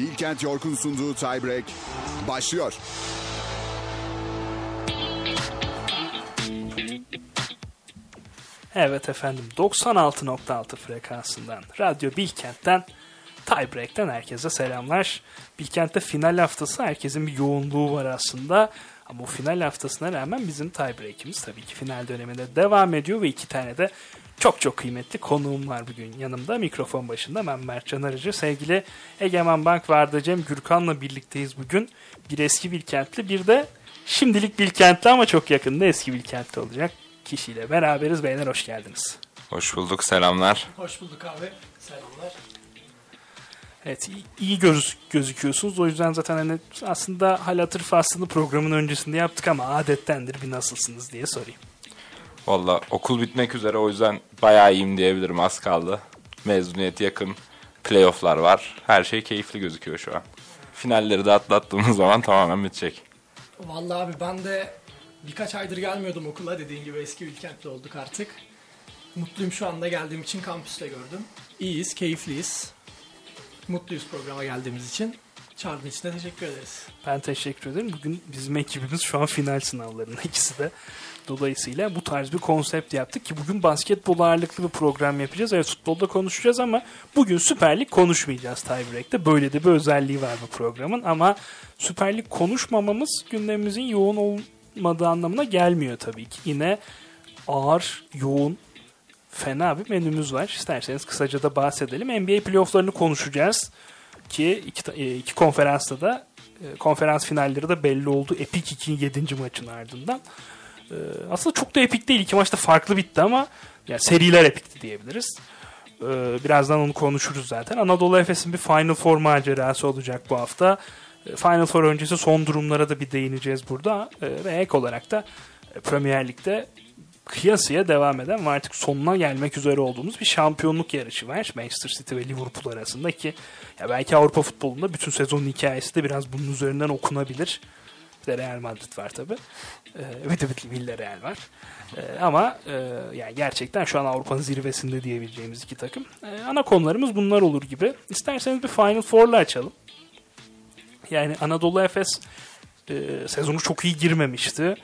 Bilkent York'un sunduğu Tiebreak başlıyor. Evet efendim 96.6 frekansından Radyo Bilkent'ten Tiebreak'ten herkese selamlar. Bilkent'te final haftası herkesin bir yoğunluğu var aslında. Ama o final haftasına rağmen bizim tiebreak'imiz tabii ki final döneminde devam ediyor ve iki tane de çok çok kıymetli konuğum var bugün yanımda. Mikrofon başında ben Mertcan Arıcı. Sevgili Egemen Bank vardı Cem Gürkan'la birlikteyiz bugün. Bir eski Bilkentli bir de şimdilik Bilkentli ama çok yakında eski Bilkentli olacak kişiyle beraberiz. Beyler hoş geldiniz. Hoş bulduk, selamlar. Hoş bulduk abi. Selamlar. Evet iyi, iyi göz, gözüküyorsunuz. O yüzden zaten hani aslında hal hatır faslını programın öncesinde yaptık ama adettendir bir nasılsınız diye sorayım. Valla okul bitmek üzere o yüzden bayağı iyiyim diyebilirim az kaldı. Mezuniyet yakın, playofflar var. Her şey keyifli gözüküyor şu an. Finalleri de atlattığımız zaman tamamen bitecek. Vallahi abi ben de birkaç aydır gelmiyordum okula dediğin gibi eski Bilkentli olduk artık. Mutluyum şu anda geldiğim için kampüste gördüm. İyiyiz, keyifliyiz. Mutluyuz programa geldiğimiz için. Çağırdığın için de teşekkür ederiz. Ben teşekkür ederim. Bugün bizim ekibimiz şu an final sınavlarında ikisi de. Dolayısıyla bu tarz bir konsept yaptık ki bugün basketbol ağırlıklı bir program yapacağız. Evet futbolda konuşacağız ama bugün Süper Lig konuşmayacağız tiebreak'te. Böyle de bir özelliği var bu programın ama Süper Lig konuşmamamız gündemimizin yoğun olmadığı anlamına gelmiyor tabii ki. Yine ağır, yoğun, fena bir menümüz var. İsterseniz kısaca da bahsedelim. NBA playofflarını konuşacağız ki iki, e, iki konferansta da e, konferans finalleri de belli oldu. Epic 2'nin 7. maçın ardından. E, aslında çok da epik değil. İki maçta farklı bitti ama yani seriler epikti diyebiliriz. Birazdan onu konuşuruz zaten. Anadolu Efes'in bir Final Four macerası olacak bu hafta. Final Four öncesi son durumlara da bir değineceğiz burada. Ve ek olarak da Premier Lig'de kıyasıya devam eden ve artık sonuna gelmek üzere olduğumuz bir şampiyonluk yarışı var. Manchester City ve Liverpool arasında ki ya belki Avrupa futbolunda bütün sezonun hikayesi de biraz bunun üzerinden okunabilir. Bir de Real Madrid var tabi. Ee, bir de var. Ee, ama e, yani gerçekten şu an Avrupa'nın zirvesinde diyebileceğimiz iki takım. Ee, ana konularımız bunlar olur gibi. İsterseniz bir Final Four'la açalım. Yani Anadolu Efes e, sezonu çok iyi girmemişti.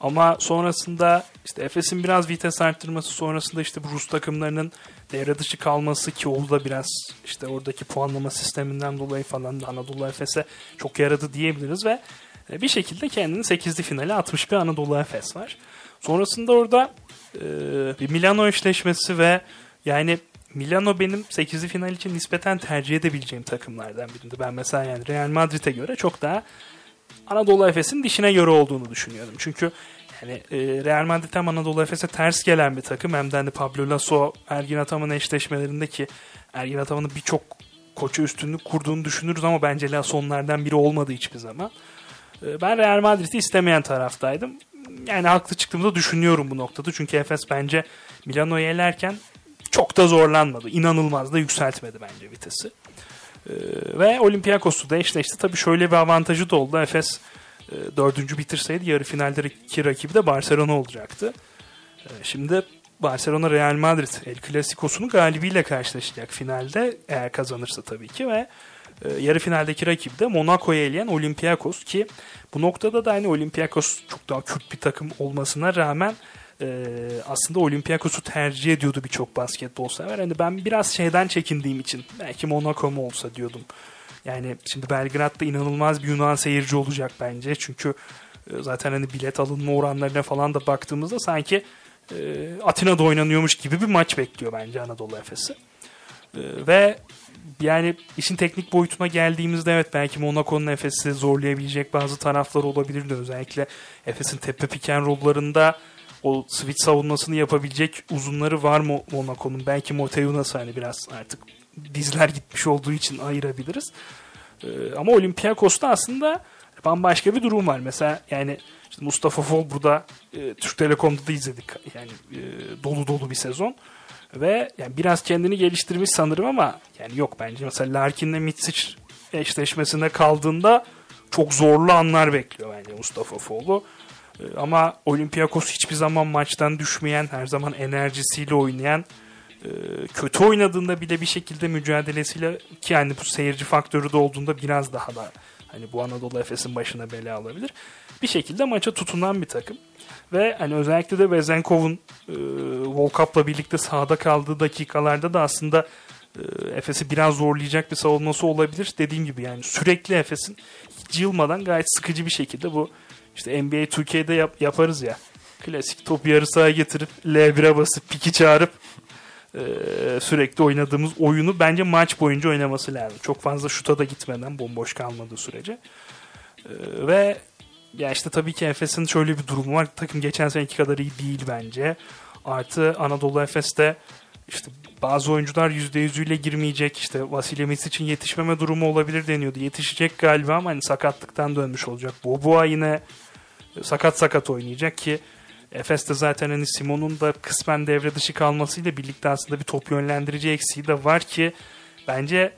Ama sonrasında işte Efes'in biraz vites arttırması sonrasında işte bu Rus takımlarının devre dışı kalması ki oldu da biraz işte oradaki puanlama sisteminden dolayı falan da Anadolu Efes'e çok yaradı diyebiliriz ve bir şekilde kendini 8'li finale atmış bir Anadolu Efes var. Sonrasında orada e, bir Milano eşleşmesi ve yani Milano benim 8'li final için nispeten tercih edebileceğim takımlardan birinde. Ben mesela yani Real Madrid'e göre çok daha Anadolu Efes'in dişine göre olduğunu düşünüyorum. Çünkü yani e, Real Madrid hem Anadolu Efes'e ters gelen bir takım hem de hani Pablo Lasso Ergin Ataman'ın eşleşmelerinde ki Ergin Ataman'ın birçok koçu üstünlük kurduğunu düşünürüz ama bence Lasso onlardan biri olmadı hiçbir zaman. E, ben Real Madrid'i istemeyen taraftaydım. Yani haklı çıktığımda düşünüyorum bu noktada. Çünkü Efes bence Milano'yu elerken çok da zorlanmadı. İnanılmaz da yükseltmedi bence vitesi. Ee, ve Olympiakos'u da eşleşti. Tabii şöyle bir avantajı da oldu. Efes e, dördüncü bitirseydi yarı finaldeki rakibi de Barcelona olacaktı. E, şimdi Barcelona Real Madrid El Clasico'sunu galibiyle karşılaşacak finalde eğer kazanırsa tabii ki ve yarı finaldeki rakibi de Monaco'yu eleyen Olympiakos ki bu noktada da aynı Olympiakos çok daha Kürt bir takım olmasına rağmen e, aslında Olympiakos'u tercih ediyordu birçok basketbol sever. Hani ben biraz şeyden çekindiğim için belki Monaco mu olsa diyordum. Yani şimdi Belgrad'da inanılmaz bir Yunan seyirci olacak bence. Çünkü e, zaten hani bilet alınma oranlarına falan da baktığımızda sanki e, Atina'da oynanıyormuş gibi bir maç bekliyor bence Anadolu Efes'i. E, ve yani işin teknik boyutuna geldiğimizde evet belki Monaco'nun Efes'i zorlayabilecek bazı taraflar olabilirdi. Özellikle Efes'in tepe piken rollarında o switch savunmasını yapabilecek uzunları var mı Monaco'nun? Belki Moteyunas'ı hani biraz artık dizler gitmiş olduğu için ayırabiliriz. Ee, ama Olympiakos'ta aslında bambaşka bir durum var. Mesela yani işte Mustafa Fol burada e, Türk Telekom'da da izledik. Yani e, dolu dolu bir sezon. Ve yani biraz kendini geliştirmiş sanırım ama yani yok bence. Mesela Larkin'le Mitsic eşleşmesinde kaldığında çok zorlu anlar bekliyor bence Mustafa Fol'u. Ee, ama Olympiakos hiçbir zaman maçtan düşmeyen, her zaman enerjisiyle oynayan e, kötü oynadığında bile bir şekilde mücadelesiyle ki yani bu seyirci faktörü de olduğunda biraz daha da hani bu Anadolu Efes'in başına bela alabilir. Bir şekilde maça tutunan bir takım. Ve hani özellikle de Vezenkov'un e, Volkap'la birlikte sahada kaldığı dakikalarda da aslında e, Efes'i biraz zorlayacak bir savunması olabilir. Dediğim gibi yani sürekli Efes'in hiç yılmadan gayet sıkıcı bir şekilde bu işte NBA Türkiye'de yap, yaparız ya. Klasik top yarı sahaya getirip L1'e basıp piki çağırıp e, sürekli oynadığımız oyunu bence maç boyunca oynaması lazım. Çok fazla şuta da gitmeden bomboş kalmadığı sürece. E, ve ya işte tabii ki Efes'in şöyle bir durumu var. Takım geçen seneki kadar iyi değil bence. Artı Anadolu Efes'te işte bazı oyuncular %100'üyle girmeyecek. İşte Vasilya için yetişmeme durumu olabilir deniyordu. Yetişecek galiba ama hani sakatlıktan dönmüş olacak. Boboa yine sakat sakat oynayacak ki Efes'te zaten hani Simon'un da kısmen devre dışı kalmasıyla birlikte aslında bir top yönlendirici eksiği de var ki bence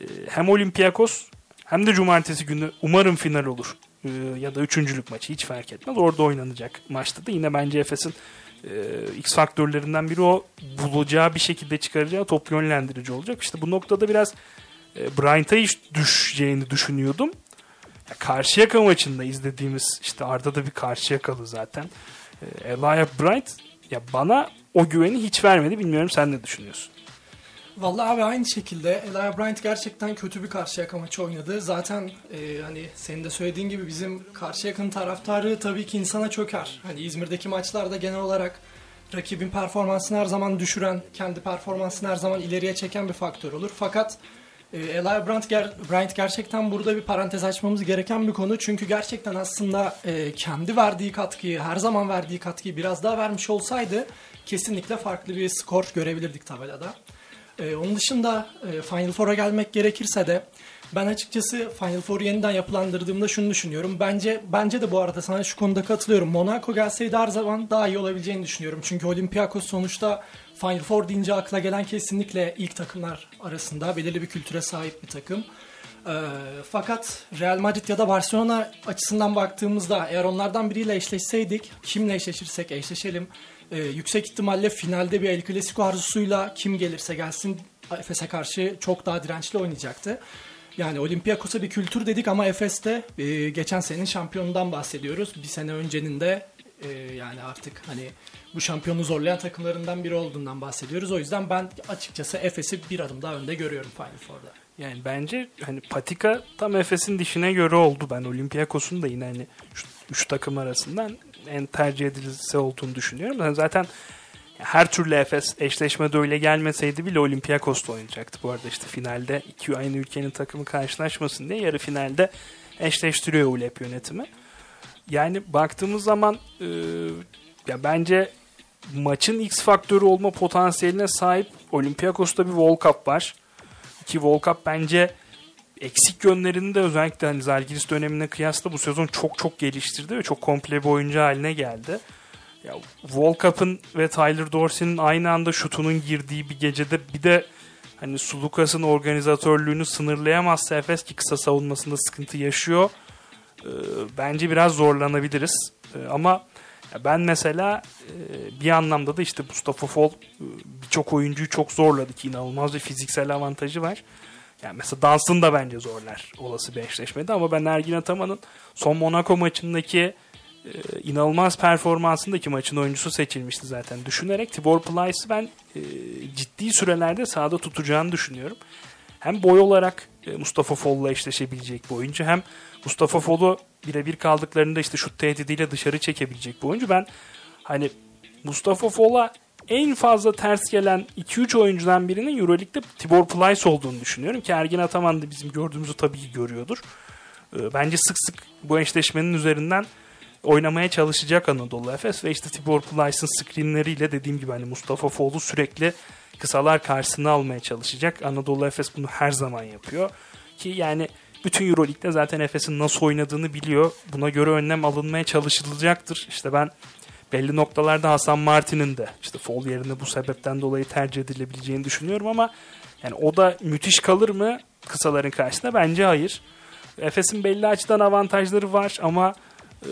e, hem Olympiakos hem de cumartesi günü umarım final olur. E, ya da üçüncülük maçı hiç fark etmez. Orada oynanacak maçta da yine bence Efes'in e, X faktörlerinden biri o bulacağı bir şekilde çıkaracağı top yönlendirici olacak. İşte bu noktada biraz Bryant'a iş düşeceğini düşünüyordum. Ya Karşıyaka maçında izlediğimiz işte Arda da bir Karşıyakalı zaten. E, Elijah Bryant ya bana o güveni hiç vermedi. Bilmiyorum sen ne düşünüyorsun? Vallahi abi aynı şekilde Elijah Bryant gerçekten kötü bir Karşıyaka maçı oynadı. Zaten e, hani senin de söylediğin gibi bizim Karşıyaka'nın taraftarı tabii ki insana çöker. Hani İzmir'deki maçlarda genel olarak rakibin performansını her zaman düşüren, kendi performansını her zaman ileriye çeken bir faktör olur. Fakat e, Eli Bryant, ger Bryant gerçekten burada bir parantez açmamız gereken bir konu. Çünkü gerçekten aslında e, kendi verdiği katkıyı, her zaman verdiği katkıyı biraz daha vermiş olsaydı kesinlikle farklı bir skor görebilirdik tabelada. E, onun dışında e, Final Four'a gelmek gerekirse de ben açıkçası Final Four'u yeniden yapılandırdığımda şunu düşünüyorum. Bence bence de bu arada sana şu konuda katılıyorum. Monaco gelseydi her zaman daha iyi olabileceğini düşünüyorum. Çünkü Olympiakos sonuçta Final Four deyince akla gelen kesinlikle ilk takımlar arasında belirli bir kültüre sahip bir takım. E, fakat Real Madrid ya da Barcelona açısından baktığımızda eğer onlardan biriyle eşleşseydik, kimle eşleşirsek eşleşelim, e, yüksek ihtimalle finalde bir El Clasico arzusuyla kim gelirse gelsin Efes'e karşı çok daha dirençli oynayacaktı. Yani Olympiakos'a bir kültür dedik ama Efes'te e, geçen senenin şampiyonundan bahsediyoruz. Bir sene öncenin de e, yani artık hani bu şampiyonu zorlayan takımlarından biri olduğundan bahsediyoruz. O yüzden ben açıkçası Efes'i bir adım daha önde görüyorum Final Four'da. Yani bence hani patika tam Efes'in dişine göre oldu. Ben Olympiakos'un da yine hani şu üç takım arasından en tercih edilse olduğunu düşünüyorum. Zaten her türlü Efes eşleşmede öyle gelmeseydi bile Olympiakos'ta oynayacaktı. Bu arada işte finalde iki aynı ülkenin takımı karşılaşmasın diye yarı finalde eşleştiriyor ULEP yönetimi. Yani baktığımız zaman e, ya bence maçın X faktörü olma potansiyeline sahip Olympiakos'ta bir World Cup var. Ki World Cup bence eksik yönlerini de özellikle hani Zalgiris dönemine kıyasla bu sezon çok çok geliştirdi ve çok komple bir oyuncu haline geldi. Ya World Cup'ın ve Tyler Dorsey'nin aynı anda şutunun girdiği bir gecede bir de hani Sulukas'ın organizatörlüğünü sınırlayamazsa Efes ki kısa savunmasında sıkıntı yaşıyor. Ee, bence biraz zorlanabiliriz. Ee, ama ben mesela e, bir anlamda da işte Mustafa Fol e, birçok oyuncuyu çok zorladı ki inanılmaz bir fiziksel avantajı var. Yani mesela Dans'ın da bence zorlar olası bir eşleşmede ama ben Ergin Ataman'ın son Monaco maçındaki e, inanılmaz performansındaki maçın oyuncusu seçilmişti zaten. Düşünerek Tibor Plyce'ı ben e, ciddi sürelerde sahada tutacağını düşünüyorum. Hem boy olarak e, Mustafa Foll'la eşleşebilecek bir oyuncu hem Mustafa Foll'u birebir kaldıklarında işte şut tehdidiyle dışarı çekebilecek bir oyuncu. Ben hani Mustafa Foll'a en fazla ters gelen 2-3 oyuncudan birinin Euroleague'de Tibor Plyce olduğunu düşünüyorum ki Ergin Ataman da bizim gördüğümüzü tabii ki görüyordur. E, bence sık sık bu eşleşmenin üzerinden oynamaya çalışacak Anadolu Efes ve işte Tibor Plyce'ın screenleriyle dediğim gibi hani Mustafa Foğlu sürekli kısalar karşısına almaya çalışacak. Anadolu Efes bunu her zaman yapıyor. Ki yani bütün Euroleague'de zaten Efes'in nasıl oynadığını biliyor. Buna göre önlem alınmaya çalışılacaktır. İşte ben belli noktalarda Hasan Martin'in de işte Fall yerine bu sebepten dolayı tercih edilebileceğini düşünüyorum ama yani o da müthiş kalır mı kısaların karşısında? Bence hayır. Efes'in belli açıdan avantajları var ama e,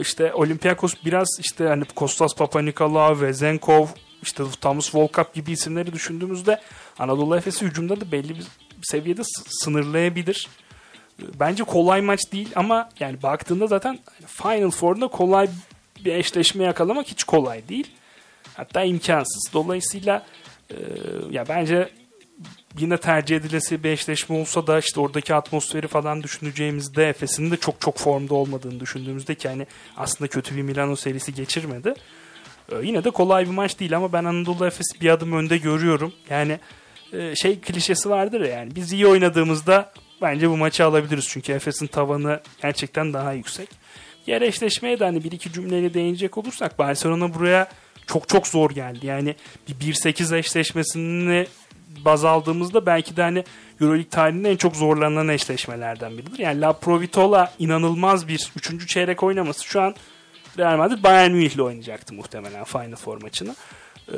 işte Olympiakos biraz işte hani Kostas Papanikolaou, Vezenkov işte Thomas Volkap gibi isimleri düşündüğümüzde Anadolu Efes'i hücumda da belli bir seviyede sınırlayabilir. Bence kolay maç değil ama yani baktığında zaten Final Four'da kolay bir eşleşme yakalamak hiç kolay değil. Hatta imkansız. Dolayısıyla e, ya bence yine tercih edilesi bir eşleşme olsa da işte oradaki atmosferi falan düşüneceğimizde Efes'in de çok çok formda olmadığını düşündüğümüzde ki hani aslında kötü bir Milano serisi geçirmedi. Ee, yine de kolay bir maç değil ama ben Anadolu Efes'i bir adım önde görüyorum. Yani e, şey klişesi vardır ya yani biz iyi oynadığımızda bence bu maçı alabiliriz. Çünkü Efes'in tavanı gerçekten daha yüksek. Diğer eşleşmeye de hani bir iki cümleyle değinecek olursak Barcelona buraya çok çok zor geldi. Yani bir 1-8 eşleşmesini baz aldığımızda belki de hani Euroleague tarihinde en çok zorlanan eşleşmelerden biridir. Yani La Provitola inanılmaz bir 3. çeyrek oynaması şu an Real Madrid Bayern Münih ile oynayacaktı muhtemelen Final Four maçını. Ee,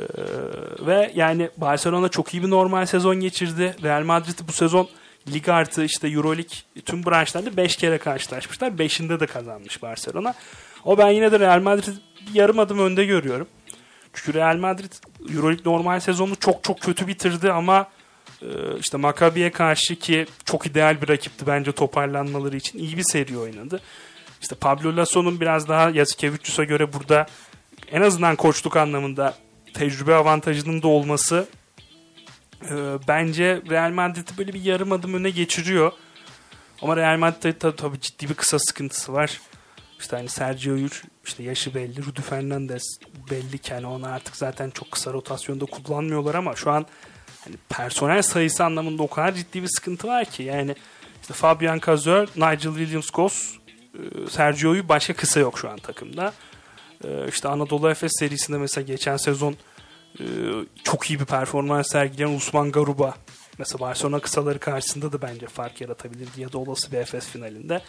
ve yani Barcelona çok iyi bir normal sezon geçirdi. Real Madrid bu sezon lig artı işte Euroleague tüm branşlarda 5 kere karşılaşmışlar. 5'inde de kazanmış Barcelona. O ben yine de Real Madrid'i yarım adım önde görüyorum. Çünkü Real Madrid Euroleague normal sezonu çok çok kötü bitirdi ama e, işte Maccabi'ye karşı ki çok ideal bir rakipti bence toparlanmaları için iyi bir seri oynadı. İşte Pablo Lasso'nun biraz daha Yasikevicius'a göre burada en azından koçluk anlamında tecrübe avantajının da olması e, bence Real Madrid'i böyle bir yarım adım öne geçiriyor. Ama Real Madrid'de tabii, tabii ciddi bir kısa sıkıntısı var. İşte hani Sergio Yul işte yaşı belli. Rudy Fernandez belli ki hani onu artık zaten çok kısa rotasyonda kullanmıyorlar ama şu an hani personel sayısı anlamında o kadar ciddi bir sıkıntı var ki yani işte Fabian Cazor, Nigel Williams-Goss, e, Sergio'yu başka kısa yok şu an takımda. E, işte Anadolu Efes serisinde mesela geçen sezon e, çok iyi bir performans sergileyen Usman Garuba mesela Barcelona kısaları karşısında da bence fark yaratabilirdi ya da olası bir Efes finalinde.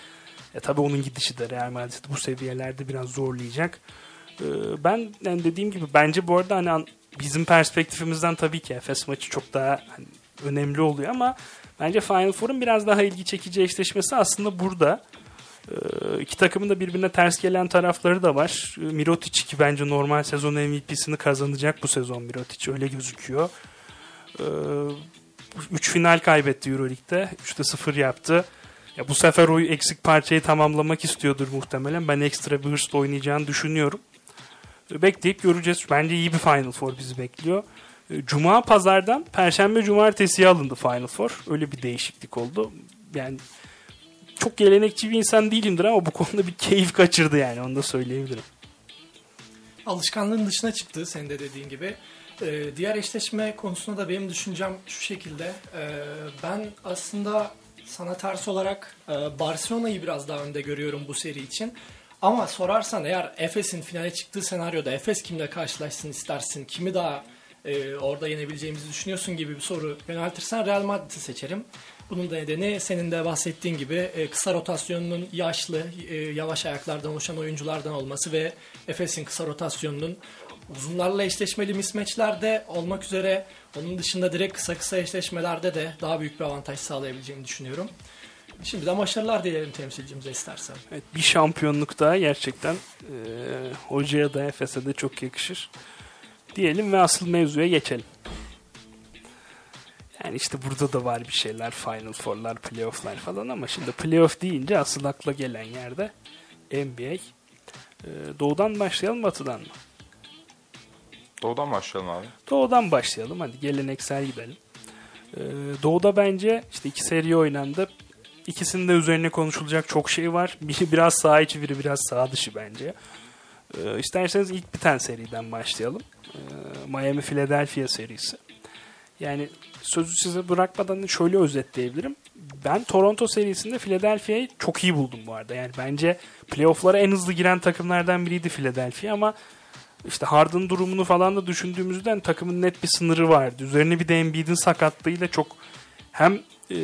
E tabi onun gidişi de Real Madrid bu seviyelerde biraz zorlayacak. E, ben yani dediğim gibi bence bu arada hani bizim perspektifimizden tabii ki Efes maçı çok daha hani, önemli oluyor ama bence Final Four'un biraz daha ilgi çekici eşleşmesi aslında burada. E, iki takımın da birbirine ters gelen tarafları da var. E, Mirotic ki bence normal sezon MVP'sini kazanacak bu sezon Mirotic öyle gözüküyor. 3 final kaybetti Euroleague'de. 3'te 0 yaptı. Ya bu sefer o eksik parçayı tamamlamak istiyordur muhtemelen. Ben ekstra bir hırsla oynayacağını düşünüyorum. Bekleyip göreceğiz. Bence iyi bir Final Four bizi bekliyor. Cuma pazardan Perşembe Cumartesi'ye alındı Final Four. Öyle bir değişiklik oldu. Yani çok gelenekçi bir insan değilimdir ama bu konuda bir keyif kaçırdı yani onu da söyleyebilirim. Alışkanlığın dışına çıktı senin de dediğin gibi. Ee, diğer eşleşme konusunda da benim düşüncem şu şekilde. Ee, ben aslında sana ters olarak e, Barcelona'yı biraz daha önde görüyorum bu seri için. Ama sorarsan eğer Efes'in finale çıktığı senaryoda Efes kimle karşılaşsın istersin, kimi daha e, orada yenebileceğimizi düşünüyorsun gibi bir soru yöneltirsen Real Madrid'i seçerim. Bunun da nedeni senin de bahsettiğin gibi e, kısa rotasyonunun yaşlı, e, yavaş ayaklardan oluşan oyunculardan olması ve Efes'in kısa rotasyonunun uzunlarla eşleşmeli mismatchlerde olmak üzere onun dışında direkt kısa kısa eşleşmelerde de daha büyük bir avantaj sağlayabileceğini düşünüyorum. Şimdi de başarılar dilerim temsilcimize istersen. Evet, bir şampiyonluk daha gerçekten e, hocaya da Efes'e de çok yakışır. Diyelim ve asıl mevzuya geçelim. Yani işte burada da var bir şeyler. Final Four'lar, playoff'lar falan ama şimdi playoff deyince asıl akla gelen yerde NBA. E, doğudan başlayalım batıdan mı? Doğudan başlayalım abi. Doğudan başlayalım. Hadi geleneksel gidelim. Ee, Doğu'da bence işte iki seri oynandı. İkisinin de üzerine konuşulacak çok şey var. Biri biraz sağ içi, biri biraz sağ dışı bence. Ee, isterseniz ilk biten seriden başlayalım. Ee, Miami Philadelphia serisi. Yani sözü size bırakmadan şöyle özetleyebilirim. Ben Toronto serisinde Philadelphia'yı çok iyi buldum bu arada. Yani bence playoff'lara en hızlı giren takımlardan biriydi Philadelphia ama işte Harden durumunu falan da düşündüğümüzden takımın net bir sınırı vardı. Üzerine bir de Embiid'in sakatlığıyla çok hem e,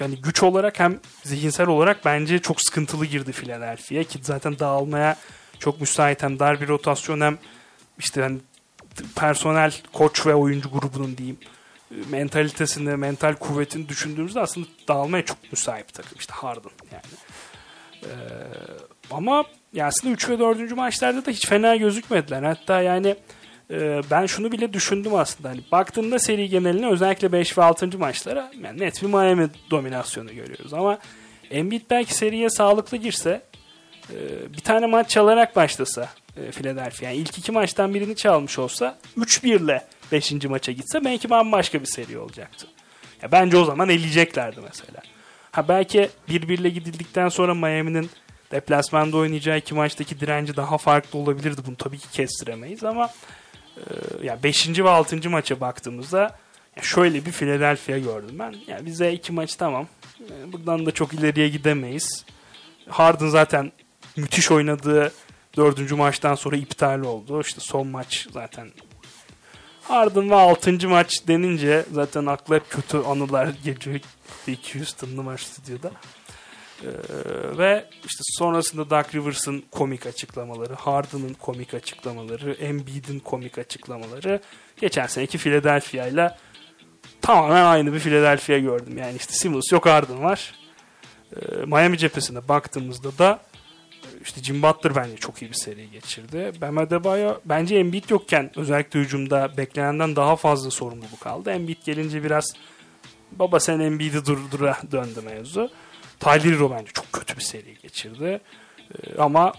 yani güç olarak hem zihinsel olarak bence çok sıkıntılı girdi Philadelphia ki zaten dağılmaya çok müsait hem dar bir rotasyon hem işte hani personel koç ve oyuncu grubunun diyeyim mentalitesini, mental kuvvetini düşündüğümüzde aslında dağılmaya çok müsait takım. işte Harden yani. Ee, ama ya aslında 3 ve 4. maçlarda da hiç fena gözükmediler. Hatta yani e, ben şunu bile düşündüm aslında. Hani baktığında seri geneline özellikle 5 ve 6. maçlara yani net bir Miami dominasyonu görüyoruz. Ama Embiid belki seriye sağlıklı girse e, bir tane maç çalarak başlasa e, Philadelphia. Yani ilk iki maçtan birini çalmış olsa 3-1 ile 5. maça gitse belki bambaşka bir seri olacaktı. Ya bence o zaman eleyeceklerdi mesela. Ha belki 1-1 ile gidildikten sonra Miami'nin deplasmanda oynayacağı iki maçtaki direnci daha farklı olabilirdi. Bunu tabii ki kestiremeyiz ama e, yani 5. ve 6. maça baktığımızda ya şöyle bir Philadelphia gördüm ben. Yani bize iki maç tamam. E, buradan da çok ileriye gidemeyiz. Harden zaten müthiş oynadığı dördüncü maçtan sonra iptal oldu. İşte son maç zaten Ve 6. maç denince zaten akla hep kötü anılar geliyor. 200 maç stüdyoda. Ee, ve işte sonrasında Doug Rivers'ın komik açıklamaları, Harden'ın komik açıklamaları, Embiid'in komik açıklamaları. Geçen seneki Philadelphia ile tamamen aynı bir Philadelphia gördüm. Yani işte Simmons yok Harden var. Ee, Miami cephesine baktığımızda da işte Jim Butler bence çok iyi bir seri geçirdi. Bam Adebayo bence Embiid yokken özellikle hücumda beklenenden daha fazla sorumluluk aldı. Embiid gelince biraz baba sen Embiid'i durdura döndü mevzu. Tyler Hero bence çok kötü bir seri geçirdi. Ee, ama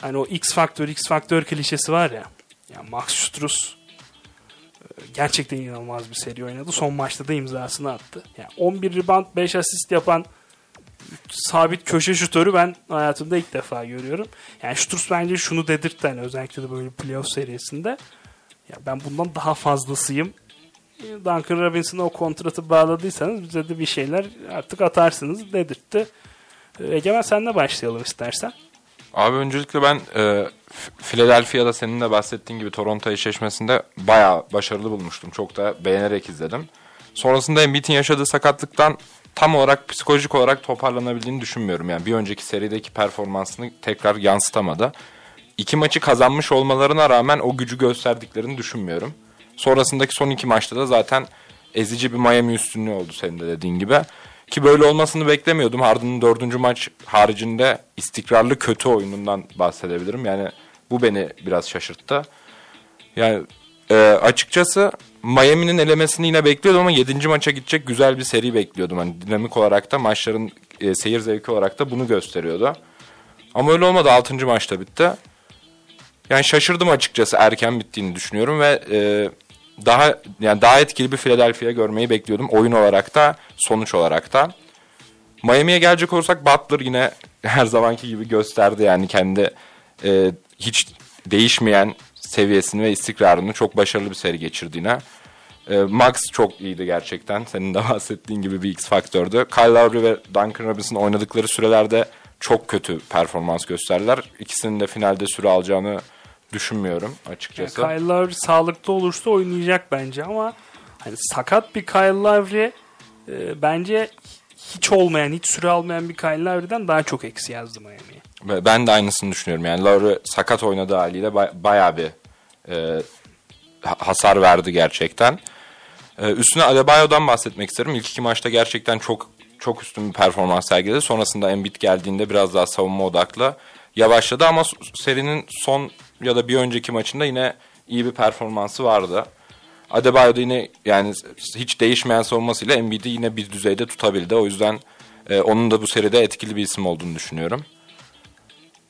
hani o X faktör X faktör klişesi var ya. Yani Max Struz e, gerçekten inanılmaz bir seri oynadı. Son maçta da imzasını attı. Yani 11 rebound 5 asist yapan sabit köşe şutörü ben hayatımda ilk defa görüyorum. Yani Struz bence şunu dedirtti hani özellikle de böyle playoff serisinde. Ya ben bundan daha fazlasıyım. Duncan Robinson'a o kontratı bağladıysanız bize de bir şeyler artık atarsınız dedirtti. Ee, Egemen senle başlayalım istersen. Abi öncelikle ben e, Philadelphia'da senin de bahsettiğin gibi Toronto eşleşmesinde bayağı başarılı bulmuştum. Çok da beğenerek izledim. Sonrasında Embiid'in yaşadığı sakatlıktan tam olarak psikolojik olarak toparlanabildiğini düşünmüyorum. Yani bir önceki serideki performansını tekrar yansıtamadı. İki maçı kazanmış olmalarına rağmen o gücü gösterdiklerini düşünmüyorum. Sonrasındaki son iki maçta da zaten ezici bir Miami üstünlüğü oldu senin de dediğin gibi. Ki böyle olmasını beklemiyordum. Harden'ın dördüncü maç haricinde istikrarlı kötü oyunundan bahsedebilirim. Yani bu beni biraz şaşırttı. Yani e, açıkçası Miami'nin elemesini yine bekliyordum ama 7. maça gidecek güzel bir seri bekliyordum. Hani dinamik olarak da maçların e, seyir zevki olarak da bunu gösteriyordu. Ama öyle olmadı 6. maçta bitti. Yani şaşırdım açıkçası erken bittiğini düşünüyorum ve e, daha yani daha etkili bir Philadelphia görmeyi bekliyordum oyun olarak da sonuç olarak da. Miami'ye gelecek olursak Butler yine her zamanki gibi gösterdi yani kendi e, hiç değişmeyen seviyesini ve istikrarını çok başarılı bir seri geçirdiğine. E, Max çok iyiydi gerçekten. Senin de bahsettiğin gibi bir X faktördü. Kyle Lowry ve Duncan Robinson oynadıkları sürelerde çok kötü performans gösterdiler. İkisinin de finalde süre alacağını düşünmüyorum açıkçası. Yani Kyle Lowry sağlıklı olursa oynayacak bence ama hani sakat bir Kyle Lowry e, bence hiç olmayan, hiç süre almayan bir Kyle Lowry'den daha çok eksi yazdı Miami'ye. Ben de aynısını düşünüyorum. Yani Lowry sakat oynadığı haliyle baya, bir e, hasar verdi gerçekten. E, üstüne Adebayo'dan bahsetmek isterim. İlk iki maçta gerçekten çok çok üstün bir performans sergiledi. Sonrasında Embiid geldiğinde biraz daha savunma odaklı yavaşladı ama serinin son ya da bir önceki maçında yine iyi bir performansı vardı. Adebayo da yine yani hiç değişmeyen savunmasıyla Embiid'i yine bir düzeyde tutabildi. O yüzden e, onun da bu seride etkili bir isim olduğunu düşünüyorum.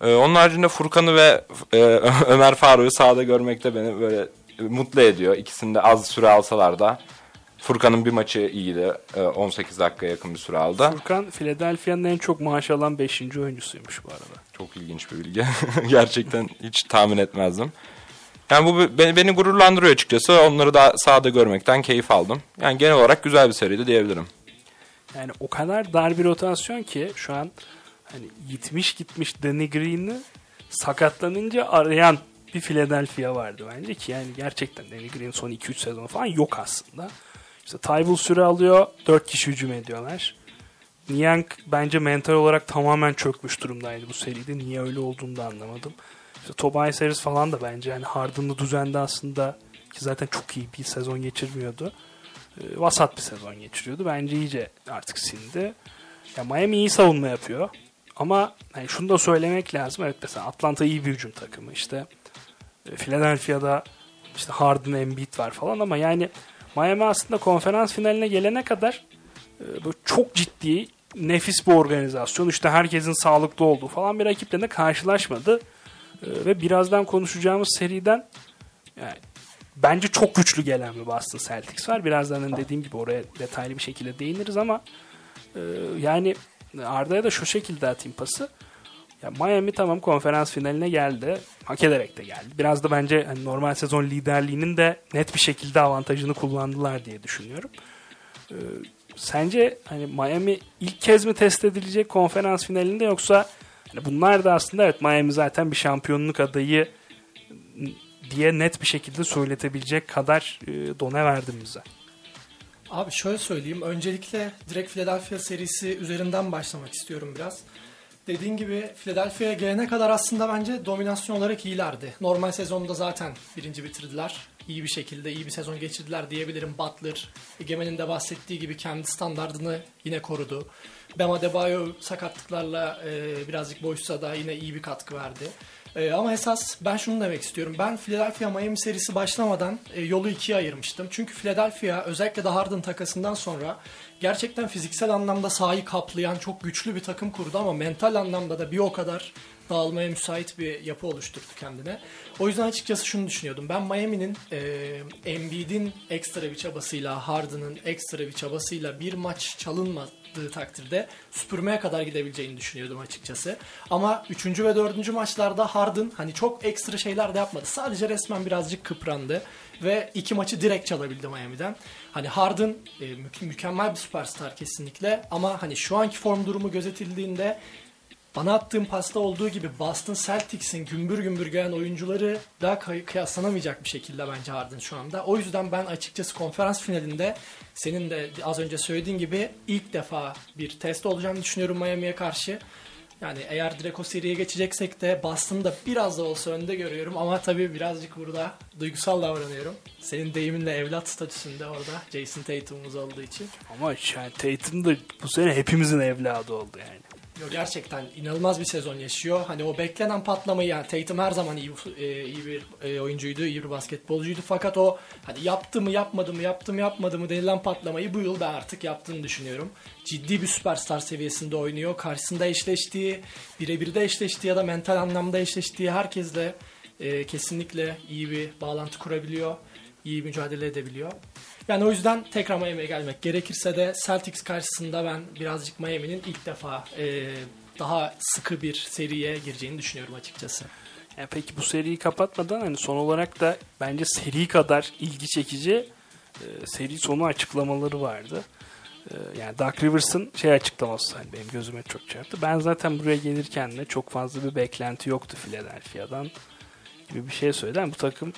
E, onun haricinde Furkan'ı ve e, Ömer Faruk'u sahada görmek de beni böyle mutlu ediyor. İkisinde az süre alsalar da. Furkan'ın bir maçı iyiydi. E, 18 dakika yakın bir süre aldı. Furkan Philadelphia'nın en çok maaş alan 5. oyuncusuymuş bu arada. Çok ilginç bir bilgi. Gerçekten hiç tahmin etmezdim. Yani bu beni, beni gururlandırıyor açıkçası. Onları da sahada görmekten keyif aldım. Yani genel olarak güzel bir seriydi diyebilirim. Yani o kadar dar bir rotasyon ki şu an hani gitmiş gitmiş Danny Green'i sakatlanınca arayan bir Philadelphia vardı bence ki yani gerçekten Danny Green son 2-3 sezon falan yok aslında. İşte Tybull süre alıyor. 4 kişi hücum ediyorlar. Niang bence mental olarak tamamen çökmüş durumdaydı bu seride. Niye öyle olduğunu da anlamadım. İşte Tobias Harris falan da bence yani Harden'lı düzende aslında ki zaten çok iyi bir sezon geçirmiyordu. E, vasat bir sezon geçiriyordu. Bence iyice artık sindi. Ya Miami iyi savunma yapıyor. Ama yani şunu da söylemek lazım. Evet mesela Atlanta iyi bir hücum takımı işte. E, Philadelphia'da işte Harden, Embiid var falan ama yani Miami aslında konferans finaline gelene kadar böyle çok ciddi nefis bir organizasyon. İşte herkesin sağlıklı olduğu falan bir rakiple de karşılaşmadı. E, ve birazdan konuşacağımız seriden yani bence çok güçlü gelen bir Boston Celtics var. Birazdan dediğim gibi oraya detaylı bir şekilde değiniriz ama e, yani Arda'ya da şu şekilde atayım pası. Ya Miami tamam konferans finaline geldi. Hak ederek de geldi. Biraz da bence hani normal sezon liderliğinin de net bir şekilde avantajını kullandılar diye düşünüyorum. Ee, sence hani Miami ilk kez mi test edilecek konferans finalinde yoksa hani bunlar da aslında evet Miami zaten bir şampiyonluk adayı diye net bir şekilde söyletebilecek kadar e, done verdim bize. Abi şöyle söyleyeyim. Öncelikle direkt Philadelphia serisi üzerinden başlamak istiyorum biraz. Dediğin gibi Philadelphia'ya gelene kadar aslında bence dominasyon olarak iyilerdi. Normal sezonda zaten birinci bitirdiler. İyi bir şekilde iyi bir sezon geçirdiler diyebilirim. Butler, Egemen'in de bahsettiği gibi kendi standartını yine korudu. Bam Adebayo sakatlıklarla e, birazcık boşsa da yine iyi bir katkı verdi. E, ama esas ben şunu demek istiyorum. Ben Philadelphia Miami serisi başlamadan e, yolu ikiye ayırmıştım. Çünkü Philadelphia özellikle de Harden takasından sonra gerçekten fiziksel anlamda sahayı kaplayan çok güçlü bir takım kurdu ama mental anlamda da bir o kadar dağılmaya müsait bir yapı oluşturdu kendine. O yüzden açıkçası şunu düşünüyordum. Ben Miami'nin e, Embiid'in ekstra bir çabasıyla, Harden'ın ekstra bir çabasıyla bir maç çalınmadığı takdirde süpürmeye kadar gidebileceğini düşünüyordum açıkçası. Ama 3. ve 4. maçlarda Harden hani çok ekstra şeyler de yapmadı. Sadece resmen birazcık kıprandı ve iki maçı direkt çalabildi Miami'den. Hani Harden e, mü- mükemmel bir süperstar kesinlikle ama hani şu anki form durumu gözetildiğinde bana attığım pasta olduğu gibi Boston Celtics'in gümbür gümbür gelen oyuncuları daha kıyaslanamayacak bir şekilde bence Harden şu anda. O yüzden ben açıkçası konferans finalinde senin de az önce söylediğin gibi ilk defa bir test olacağını düşünüyorum Miami'ye karşı. Yani eğer direkt o seriye geçeceksek de Boston'ı da biraz da olsa önde görüyorum ama tabii birazcık burada duygusal davranıyorum. Senin deyiminle evlat statüsünde orada Jason Tatum'umuz olduğu için. Ama yani Tatum da bu sene hepimizin evladı oldu yani. Gerçekten inanılmaz bir sezon yaşıyor. Hani o beklenen patlamayı yani Tatum her zaman iyi, e, iyi bir e, oyuncuydu, iyi bir basketbolcuydu. Fakat o hani yaptı mı yapmadı mı yaptı mı yapmadı mı denilen patlamayı bu yıl ben artık yaptığını düşünüyorum. Ciddi bir süperstar seviyesinde oynuyor. Karşısında eşleştiği, birebir de eşleştiği ya da mental anlamda eşleştiği herkesle e, kesinlikle iyi bir bağlantı kurabiliyor. iyi mücadele edebiliyor. Yani o yüzden tekrar Miami'ye gelmek gerekirse de Celtics karşısında ben birazcık Miami'nin ilk defa e, daha sıkı bir seriye gireceğini düşünüyorum açıkçası. Yani peki bu seriyi kapatmadan hani son olarak da bence seri kadar ilgi çekici e, seri sonu açıklamaları vardı. E, yani Doug Rivers'ın şey açıklaması hani benim gözüme çok çarptı. Ben zaten buraya gelirken de çok fazla bir beklenti yoktu Philadelphia'dan gibi bir şey söyledi. Bu takım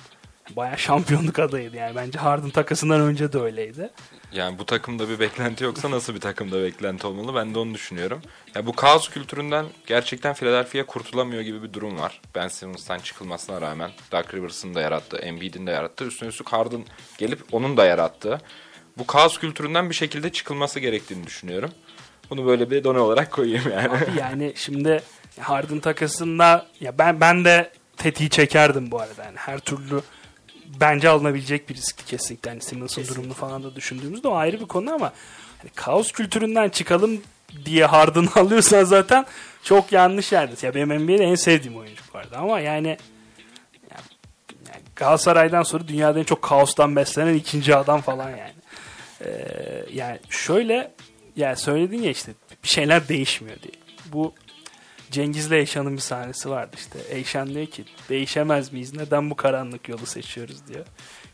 bayağı şampiyonluk adayıydı. Yani bence Harden takasından önce de öyleydi. Yani bu takımda bir beklenti yoksa nasıl bir takımda beklenti olmalı ben de onu düşünüyorum. Ya bu kaos kültüründen gerçekten Philadelphia kurtulamıyor gibi bir durum var. Ben Simmons'tan çıkılmasına rağmen Doug Rivers'ın da yarattığı, Embiid'in de yarattığı, üstüne üstlük Harden gelip onun da yarattığı. Bu kaos kültüründen bir şekilde çıkılması gerektiğini düşünüyorum. Bunu böyle bir done olarak koyayım yani. Abi yani şimdi Harden takasında ya ben ben de tetiği çekerdim bu arada. Yani her türlü bence alınabilecek bir riskti kesinlikle. Hani Simmons'ın durumunu falan da düşündüğümüzde o ayrı bir konu ama hani kaos kültüründen çıkalım diye Harden'ı alıyorsan zaten çok yanlış yerde. Ya benim NBA'de en sevdiğim oyuncu bu arada ama yani, yani, yani Galatasaray'dan sonra dünyada en çok kaostan beslenen ikinci adam falan yani. Ee, yani şöyle yani söyledin ya işte bir şeyler değişmiyor diye. Bu Cengiz'le Eyşan'ın bir sahnesi vardı işte. Eyşan diyor ki değişemez miyiz? Neden bu karanlık yolu seçiyoruz diyor.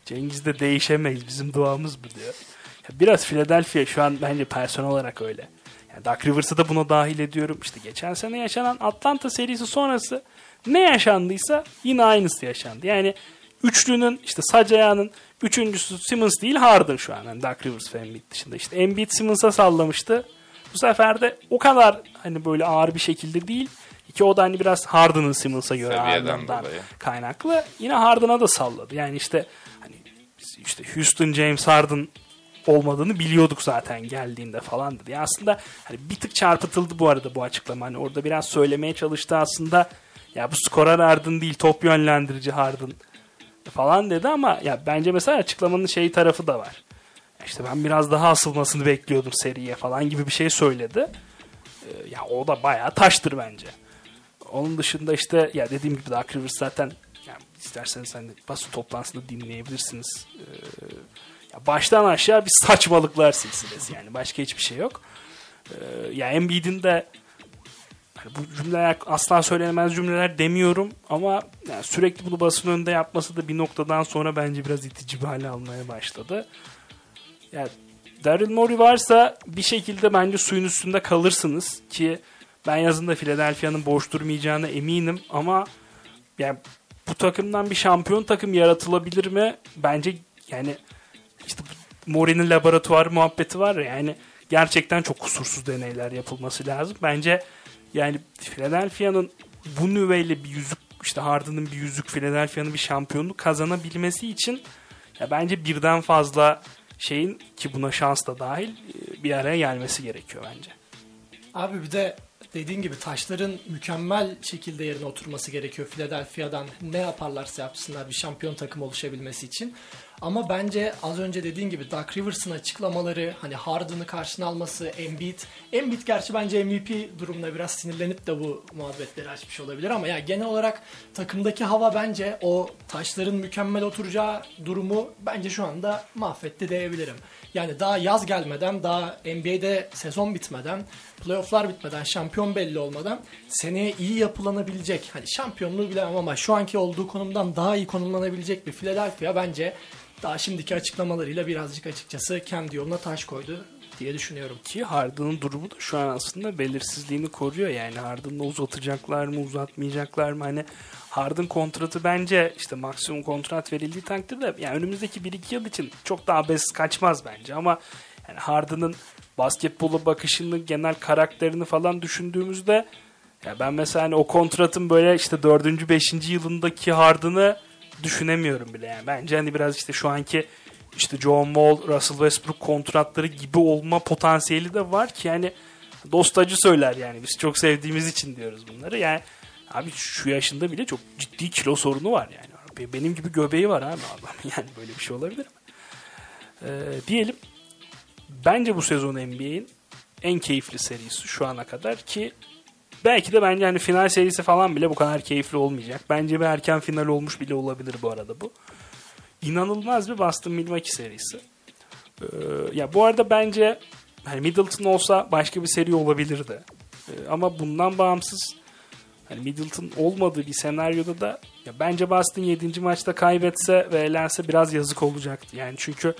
Cengiz de değişemeyiz. Bizim duamız bu diyor. Ya biraz Philadelphia şu an bence personel olarak öyle. Yani Doug Rivers'ı da buna dahil ediyorum. İşte geçen sene yaşanan Atlanta serisi sonrası ne yaşandıysa yine aynısı yaşandı. Yani üçlünün işte Sacaya'nın üçüncüsü Simmons değil Harden şu an. Yani Doug Rivers ve Embiid dışında. İşte Embiid Simmons'a sallamıştı. Bu sefer de o kadar hani böyle ağır bir şekilde değil. Ki o da hani biraz Harden'ın Simmons'a göre dolayı. kaynaklı. Yine Harden'a da salladı. Yani işte hani işte Houston James Harden olmadığını biliyorduk zaten geldiğinde falan dedi. Yani aslında hani bir tık çarpıtıldı bu arada bu açıklama. Hani orada biraz söylemeye çalıştı aslında ya bu skorer Harden değil top yönlendirici Harden falan dedi ama ya bence mesela açıklamanın şey tarafı da var. İşte ben biraz daha asılmasını bekliyordum seriye falan gibi bir şey söyledi. Ee, ya o da bayağı taştır bence. Onun dışında işte ya dediğim gibi Dark Rivers zaten yani isterseniz hani basın toplantısında dinleyebilirsiniz. Ee, ya baştan aşağı bir saçmalıklar silsilesi yani başka hiçbir şey yok. Ee, ya Embiid'in de yani bu cümleler asla söylenemez cümleler demiyorum ama yani sürekli bunu basın önünde yapması da bir noktadan sonra bence biraz itici bir hale almaya başladı. Yani Daryl Morey varsa bir şekilde bence suyun üstünde kalırsınız ki ben yazında Philadelphia'nın boş durmayacağına eminim ama yani bu takımdan bir şampiyon takım yaratılabilir mi? Bence yani işte Mori'nin laboratuvar muhabbeti var ya yani gerçekten çok kusursuz deneyler yapılması lazım. Bence yani Philadelphia'nın bu nüveyle bir yüzük işte Harden'ın bir yüzük Philadelphia'nın bir şampiyonluk kazanabilmesi için ya bence birden fazla şeyin ki buna şans da dahil bir araya gelmesi gerekiyor bence. Abi bir de dediğin gibi taşların mükemmel şekilde yerine oturması gerekiyor Philadelphia'dan. Ne yaparlarsa yapsınlar bir şampiyon takım oluşabilmesi için. Ama bence az önce dediğin gibi Doug Rivers'ın açıklamaları, hani Harden'ı karşına alması, Embiid. Embiid gerçi bence MVP durumuna biraz sinirlenip de bu muhabbetleri açmış olabilir ama ya genel olarak takımdaki hava bence o taşların mükemmel oturacağı durumu bence şu anda mahvetti diyebilirim. Yani daha yaz gelmeden, daha NBA'de sezon bitmeden, playofflar bitmeden, şampiyon belli olmadan seneye iyi yapılanabilecek, hani şampiyonluğu bilemem ama şu anki olduğu konumdan daha iyi konumlanabilecek bir Philadelphia bence daha şimdiki açıklamalarıyla birazcık açıkçası kendi yoluna taş koydu diye düşünüyorum. Ki Harden'ın durumu da şu an aslında belirsizliğini koruyor. Yani Harden'la uzatacaklar mı uzatmayacaklar mı? Hani Harden kontratı bence işte maksimum kontrat verildiği takdirde yani önümüzdeki 1-2 yıl için çok daha abes kaçmaz bence ama yani Harden'ın basketbola bakışını, genel karakterini falan düşündüğümüzde ya ben mesela hani o kontratın böyle işte 4. 5. yılındaki Harden'ı düşünemiyorum bile yani. Bence hani biraz işte şu anki işte John Wall, Russell Westbrook kontratları gibi olma potansiyeli de var ki yani dostacı söyler yani biz çok sevdiğimiz için diyoruz bunları. Yani abi şu yaşında bile çok ciddi kilo sorunu var yani. Benim gibi göbeği var abi adam. Yani böyle bir şey olabilir mi? Ee, diyelim bence bu sezon NBA'in en keyifli serisi şu ana kadar ki belki de bence hani final serisi falan bile bu kadar keyifli olmayacak. Bence bir erken final olmuş bile olabilir bu arada bu. İnanılmaz bir Boston Milwaukee serisi. Ee, ya bu arada bence hani Middleton olsa başka bir seri olabilirdi. Ee, ama bundan bağımsız hani Middleton olmadığı bir senaryoda da ya bence Boston 7. maçta kaybetse ve elense biraz yazık olacaktı. Yani çünkü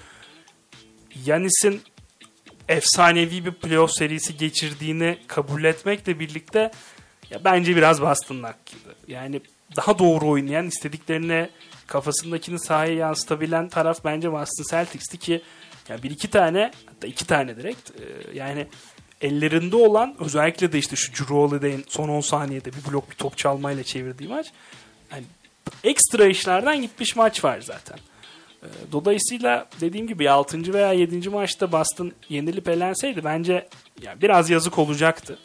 Yanis'in efsanevi bir playoff serisi geçirdiğini kabul etmekle birlikte ya bence biraz Boston'ın hakkıydı. Yani daha doğru oynayan, istediklerini kafasındakini sahaya yansıtabilen taraf bence Boston Celtics'ti ki yani bir iki tane hatta iki tane direkt e, yani ellerinde olan özellikle de işte şu Drew Holiday'in son 10 saniyede bir blok bir top çalmayla çevirdiği maç yani ekstra işlerden gitmiş maç var zaten. E, dolayısıyla dediğim gibi 6. veya 7. maçta Boston yenilip elenseydi bence yani biraz yazık olacaktı.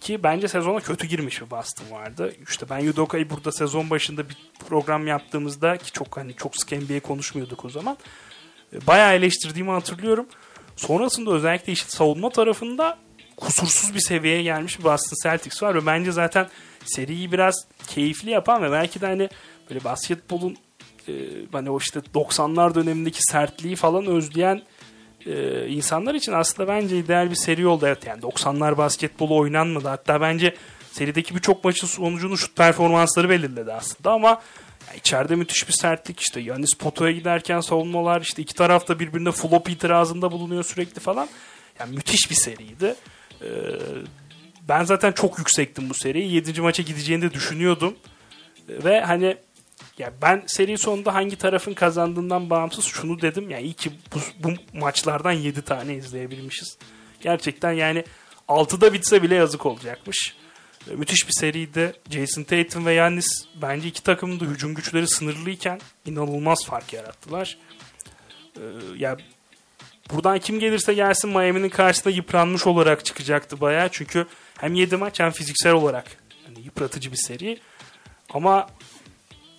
Ki bence sezona kötü girmiş bir Boston vardı. İşte ben Yudoka'yı burada sezon başında bir program yaptığımızda ki çok hani çok sık NBA konuşmuyorduk o zaman. E, bayağı eleştirdiğimi hatırlıyorum. Sonrasında özellikle işte savunma tarafında kusursuz bir seviyeye gelmiş bir Boston Celtics var ve bence zaten seriyi biraz keyifli yapan ve belki de hani böyle basketbolun e, hani o işte 90'lar dönemindeki sertliği falan özleyen e, insanlar için aslında bence ideal bir seri oldu. Evet yani 90'lar basketbolu oynanmadı. Hatta bence serideki birçok maçın sonucunu şut performansları belirledi aslında ama yani içeride müthiş bir sertlik işte Yanis potoya giderken savunmalar işte iki taraf da birbirine flop itirazında bulunuyor sürekli falan. Yani müthiş bir seriydi. Ee, ben zaten çok yüksektim bu seriyi. 7. maça gideceğini de düşünüyordum. Ve hani ya ben seri sonunda hangi tarafın kazandığından bağımsız şunu dedim. Yani iyi ki bu, bu maçlardan 7 tane izleyebilmişiz. Gerçekten yani 6'da bitse bile yazık olacakmış. Müthiş bir seriydi. Jason Tatum ve Yannis bence iki takımın da hücum güçleri sınırlıyken inanılmaz fark yarattılar. Ee, ya buradan kim gelirse gelsin Miami'nin karşısında yıpranmış olarak çıkacaktı bayağı. Çünkü hem 7 maç hem fiziksel olarak yani yıpratıcı bir seri. Ama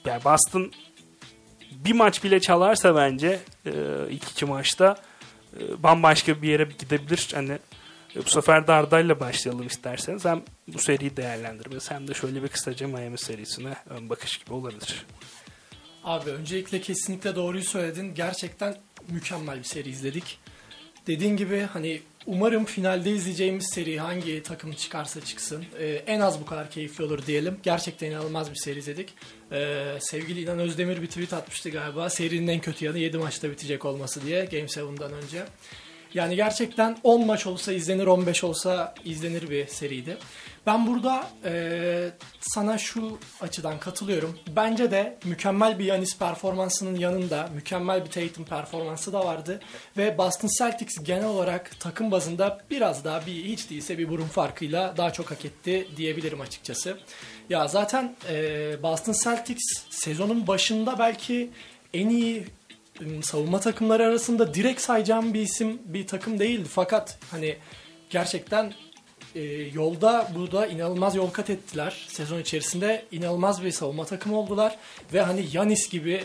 yani Boston bir maç bile çalarsa bence e, ilk iki maçta e, bambaşka bir yere gidebilir. Hani e, bu sefer de Arda'yla başlayalım isterseniz. Hem bu seriyi değerlendirmesi hem de şöyle bir kısaca Miami serisine ön bakış gibi olabilir. Abi öncelikle kesinlikle doğruyu söyledin. Gerçekten mükemmel bir seri izledik. Dediğin gibi hani umarım finalde izleyeceğimiz seri hangi takım çıkarsa çıksın e, en az bu kadar keyifli olur diyelim. Gerçekten inanılmaz bir seri izledik. E, sevgili İnan Özdemir bir tweet atmıştı galiba. Serinin en kötü yanı 7 maçta bitecek olması diye Game 7'den önce. Yani gerçekten 10 maç olsa izlenir, 15 olsa izlenir bir seriydi. Ben burada e, sana şu açıdan katılıyorum. Bence de mükemmel bir Yanis performansının yanında mükemmel bir Tatum performansı da vardı. Ve Boston Celtics genel olarak takım bazında biraz daha bir hiç değilse bir burun farkıyla daha çok hak etti diyebilirim açıkçası. Ya zaten e, Boston Celtics sezonun başında belki en iyi savunma takımları arasında direkt sayacağım bir isim bir takım değildi. Fakat hani gerçekten e, yolda burada inanılmaz yol kat ettiler. Sezon içerisinde inanılmaz bir savunma takımı oldular. Ve hani Yanis gibi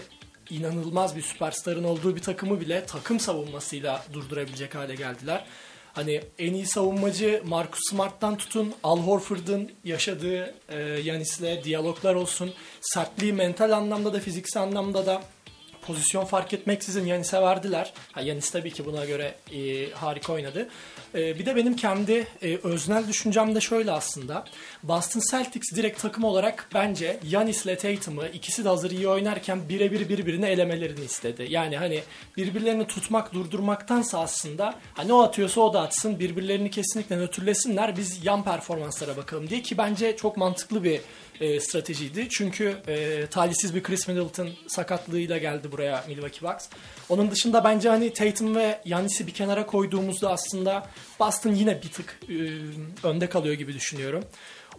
inanılmaz bir süperstarın olduğu bir takımı bile takım savunmasıyla durdurabilecek hale geldiler. Hani en iyi savunmacı Marcus Smart'tan tutun Al Horford'un yaşadığı e, Yanis'le diyaloglar olsun. Sertliği mental anlamda da fiziksel anlamda da pozisyon fark etmeksizin Yanis'e verdiler. Ha, Yanis tabii ki buna göre e, harika oynadı. E, bir de benim kendi e, öznel düşüncem de şöyle aslında. Boston Celtics direkt takım olarak bence Yanis ile Tatum'ı ikisi de hazır iyi oynarken birebir birbirini elemelerini istedi. Yani hani birbirlerini tutmak durdurmaktansa aslında hani o atıyorsa o da atsın birbirlerini kesinlikle nötrlesinler biz yan performanslara bakalım diye ki bence çok mantıklı bir e, stratejiydi. Çünkü e, talihsiz bir Chris Middleton sakatlığıyla geldi buraya Milwaukee Bucks. Onun dışında bence hani Tatum ve Yannis'i bir kenara koyduğumuzda aslında Boston yine bir tık e, önde kalıyor gibi düşünüyorum.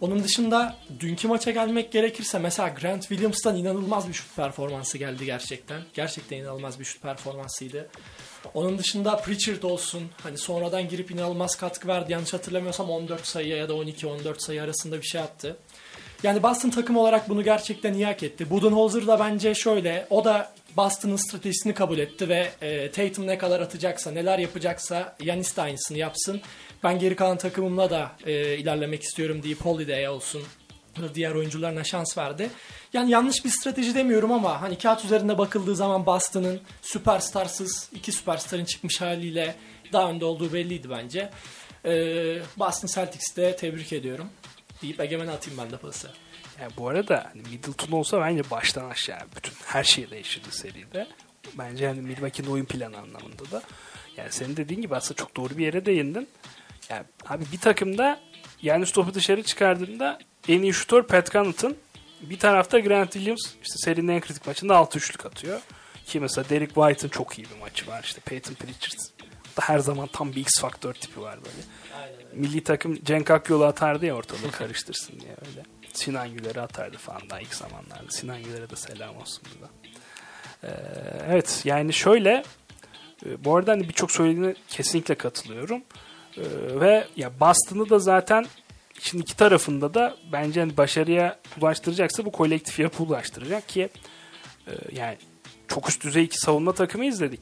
Onun dışında dünkü maça gelmek gerekirse mesela Grant Williams'tan inanılmaz bir şut performansı geldi gerçekten. Gerçekten inanılmaz bir şut performansıydı. Onun dışında Pritchard olsun hani sonradan girip inanılmaz katkı verdi. Yanlış hatırlamıyorsam 14 sayı ya da 12-14 sayı arasında bir şey attı. Yani Boston takım olarak bunu gerçekten iyi hak etti. Budenholzer da bence şöyle, o da Boston'ın stratejisini kabul etti ve e, Tatum ne kadar atacaksa, neler yapacaksa Yanis de aynısını yapsın. Ben geri kalan takımımla da e, ilerlemek istiyorum deyip Holiday olsun diğer oyuncularına şans verdi. Yani yanlış bir strateji demiyorum ama hani kağıt üzerinde bakıldığı zaman Boston'ın süperstarsız iki süperstarın çıkmış haliyle daha önde olduğu belliydi bence. Ee, Boston Celtics'i de tebrik ediyorum deyip Egemen'e atayım ben de pası. Yani bu arada hani Middleton olsa bence baştan aşağı bütün her şey değişirdi seride. Bence yani Milwaukee'nin oyun planı anlamında da. Yani senin dediğin gibi aslında çok doğru bir yere değindin. Yani abi bir takımda yani topu dışarı çıkardığında en iyi şutör Pat Connaughton. Bir tarafta Grant Williams işte serinin en kritik maçında 6 üçlük atıyor. Ki mesela Derek White'ın çok iyi bir maçı var. İşte Peyton Pritchard da her zaman tam bir X faktör tipi var böyle. Aynen. Milli takım Cenk Akyol'u atardı ya ortalığı karıştırsın diye öyle. Sinan Güler'i atardı falan daha ilk zamanlarda. Sinan Güler'e de selam olsun burada. Ee, evet yani şöyle e, bu arada hani birçok söylediğine kesinlikle katılıyorum. Ee, ve ya Boston'ı da zaten şimdi iki tarafında da bence hani başarıya ulaştıracaksa bu kolektif yapı ulaştıracak ki e, yani çok üst düzey iki savunma takımı izledik.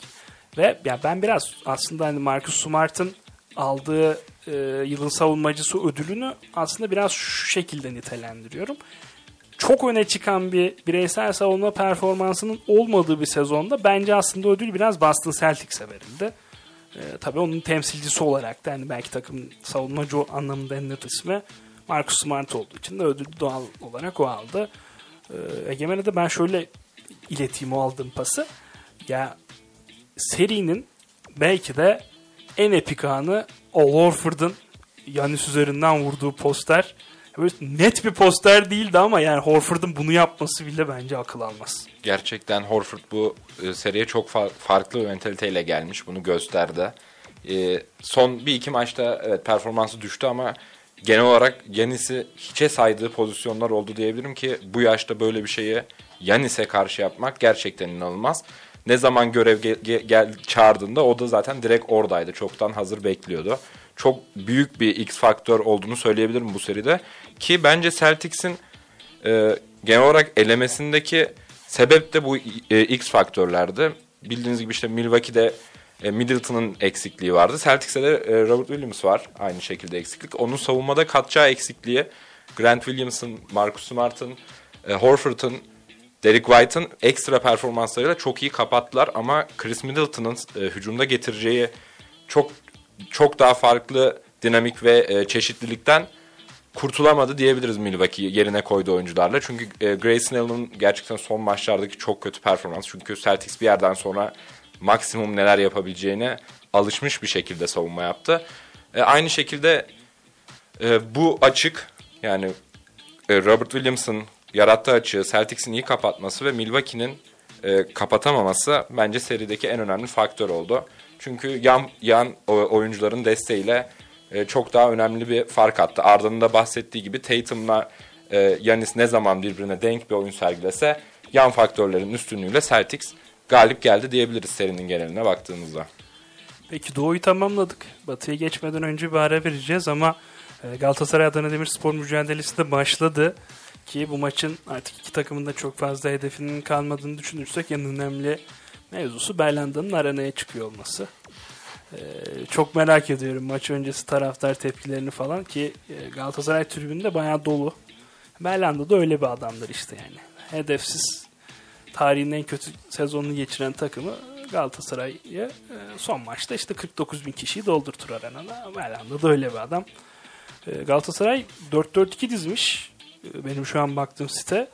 Ve ya ben biraz aslında hani Marcus Smart'ın aldığı e, yılın savunmacısı ödülünü aslında biraz şu şekilde nitelendiriyorum. Çok öne çıkan bir bireysel savunma performansının olmadığı bir sezonda bence aslında ödül biraz Boston Celtics'e verildi. E, tabii onun temsilcisi olarak da yani belki takım savunmacı anlamında en net ismi Marcus Smart olduğu için de ödülü doğal olarak o aldı. E, Egemen'e de ben şöyle ileteyim o aldığım pası. Ya serinin belki de en epik anı Al Horford'un Yanis üzerinden vurduğu poster. Böyle net bir poster değildi ama yani Horford'un bunu yapması bile bence akıl almaz. Gerçekten Horford bu e, seriye çok fa- farklı bir mentaliteyle gelmiş. Bunu gösterdi. E, son bir iki maçta evet performansı düştü ama genel olarak Yanis'i hiçe saydığı pozisyonlar oldu diyebilirim ki bu yaşta böyle bir şeyi Yanis'e karşı yapmak gerçekten inanılmaz ne zaman görev gel, gel çağırdığında o da zaten direkt oradaydı. Çoktan hazır bekliyordu. Çok büyük bir X faktör olduğunu söyleyebilirim bu seride. Ki bence Celtics'in e, genel olarak elemesindeki Sebep de bu e, X faktörlerdi. Bildiğiniz gibi işte Milwaukee'de e, Middleton'ın eksikliği vardı. Celtics'te de e, Robert Williams var. Aynı şekilde eksiklik. Onun savunmada katacağı eksikliği Grant Williams'ın, Marcus Smart'ın, e, Horford'un, Derek White'ın ekstra performanslarıyla çok iyi kapattılar ama Chris Middleton'ın e, hücumda getireceği çok çok daha farklı dinamik ve e, çeşitlilikten kurtulamadı diyebiliriz Milwaukee yerine koyduğu oyuncularla. Çünkü e, Grayson Allen'ın gerçekten son maçlardaki çok kötü performans. Çünkü Celtics bir yerden sonra maksimum neler yapabileceğine alışmış bir şekilde savunma yaptı. E, aynı şekilde e, bu açık yani e, Robert Williams'ın yarattığı açığı Celtics'in iyi kapatması ve Milwaukee'nin e, kapatamaması bence serideki en önemli faktör oldu. Çünkü yan, yan oyuncuların desteğiyle e, çok daha önemli bir fark attı. Arda'nın da bahsettiği gibi Tatum'la e, Yanis ne zaman birbirine denk bir oyun sergilese yan faktörlerin üstünlüğüyle Celtics galip geldi diyebiliriz serinin geneline baktığımızda. Peki Doğu'yu tamamladık. Batı'ya geçmeden önce bir ara vereceğiz ama e, Galatasaray Adana Demirspor mücadelesi de başladı. Ki bu maçın artık iki takımın da çok fazla hedefinin kalmadığını düşünürsek en önemli mevzusu Berlanda'nın arenaya çıkıyor olması. Ee, çok merak ediyorum maç öncesi taraftar tepkilerini falan ki e, Galatasaray tribünde bayağı dolu. Berlanda da öyle bir adamdır işte yani. Hedefsiz tarihin en kötü sezonunu geçiren takımı Galatasaray'ı e, son maçta işte 49 bin kişiyi doldurtur arenada. Berlanda da öyle bir adam. E, Galatasaray 4-4-2 dizmiş. E, benim şu an baktığım site.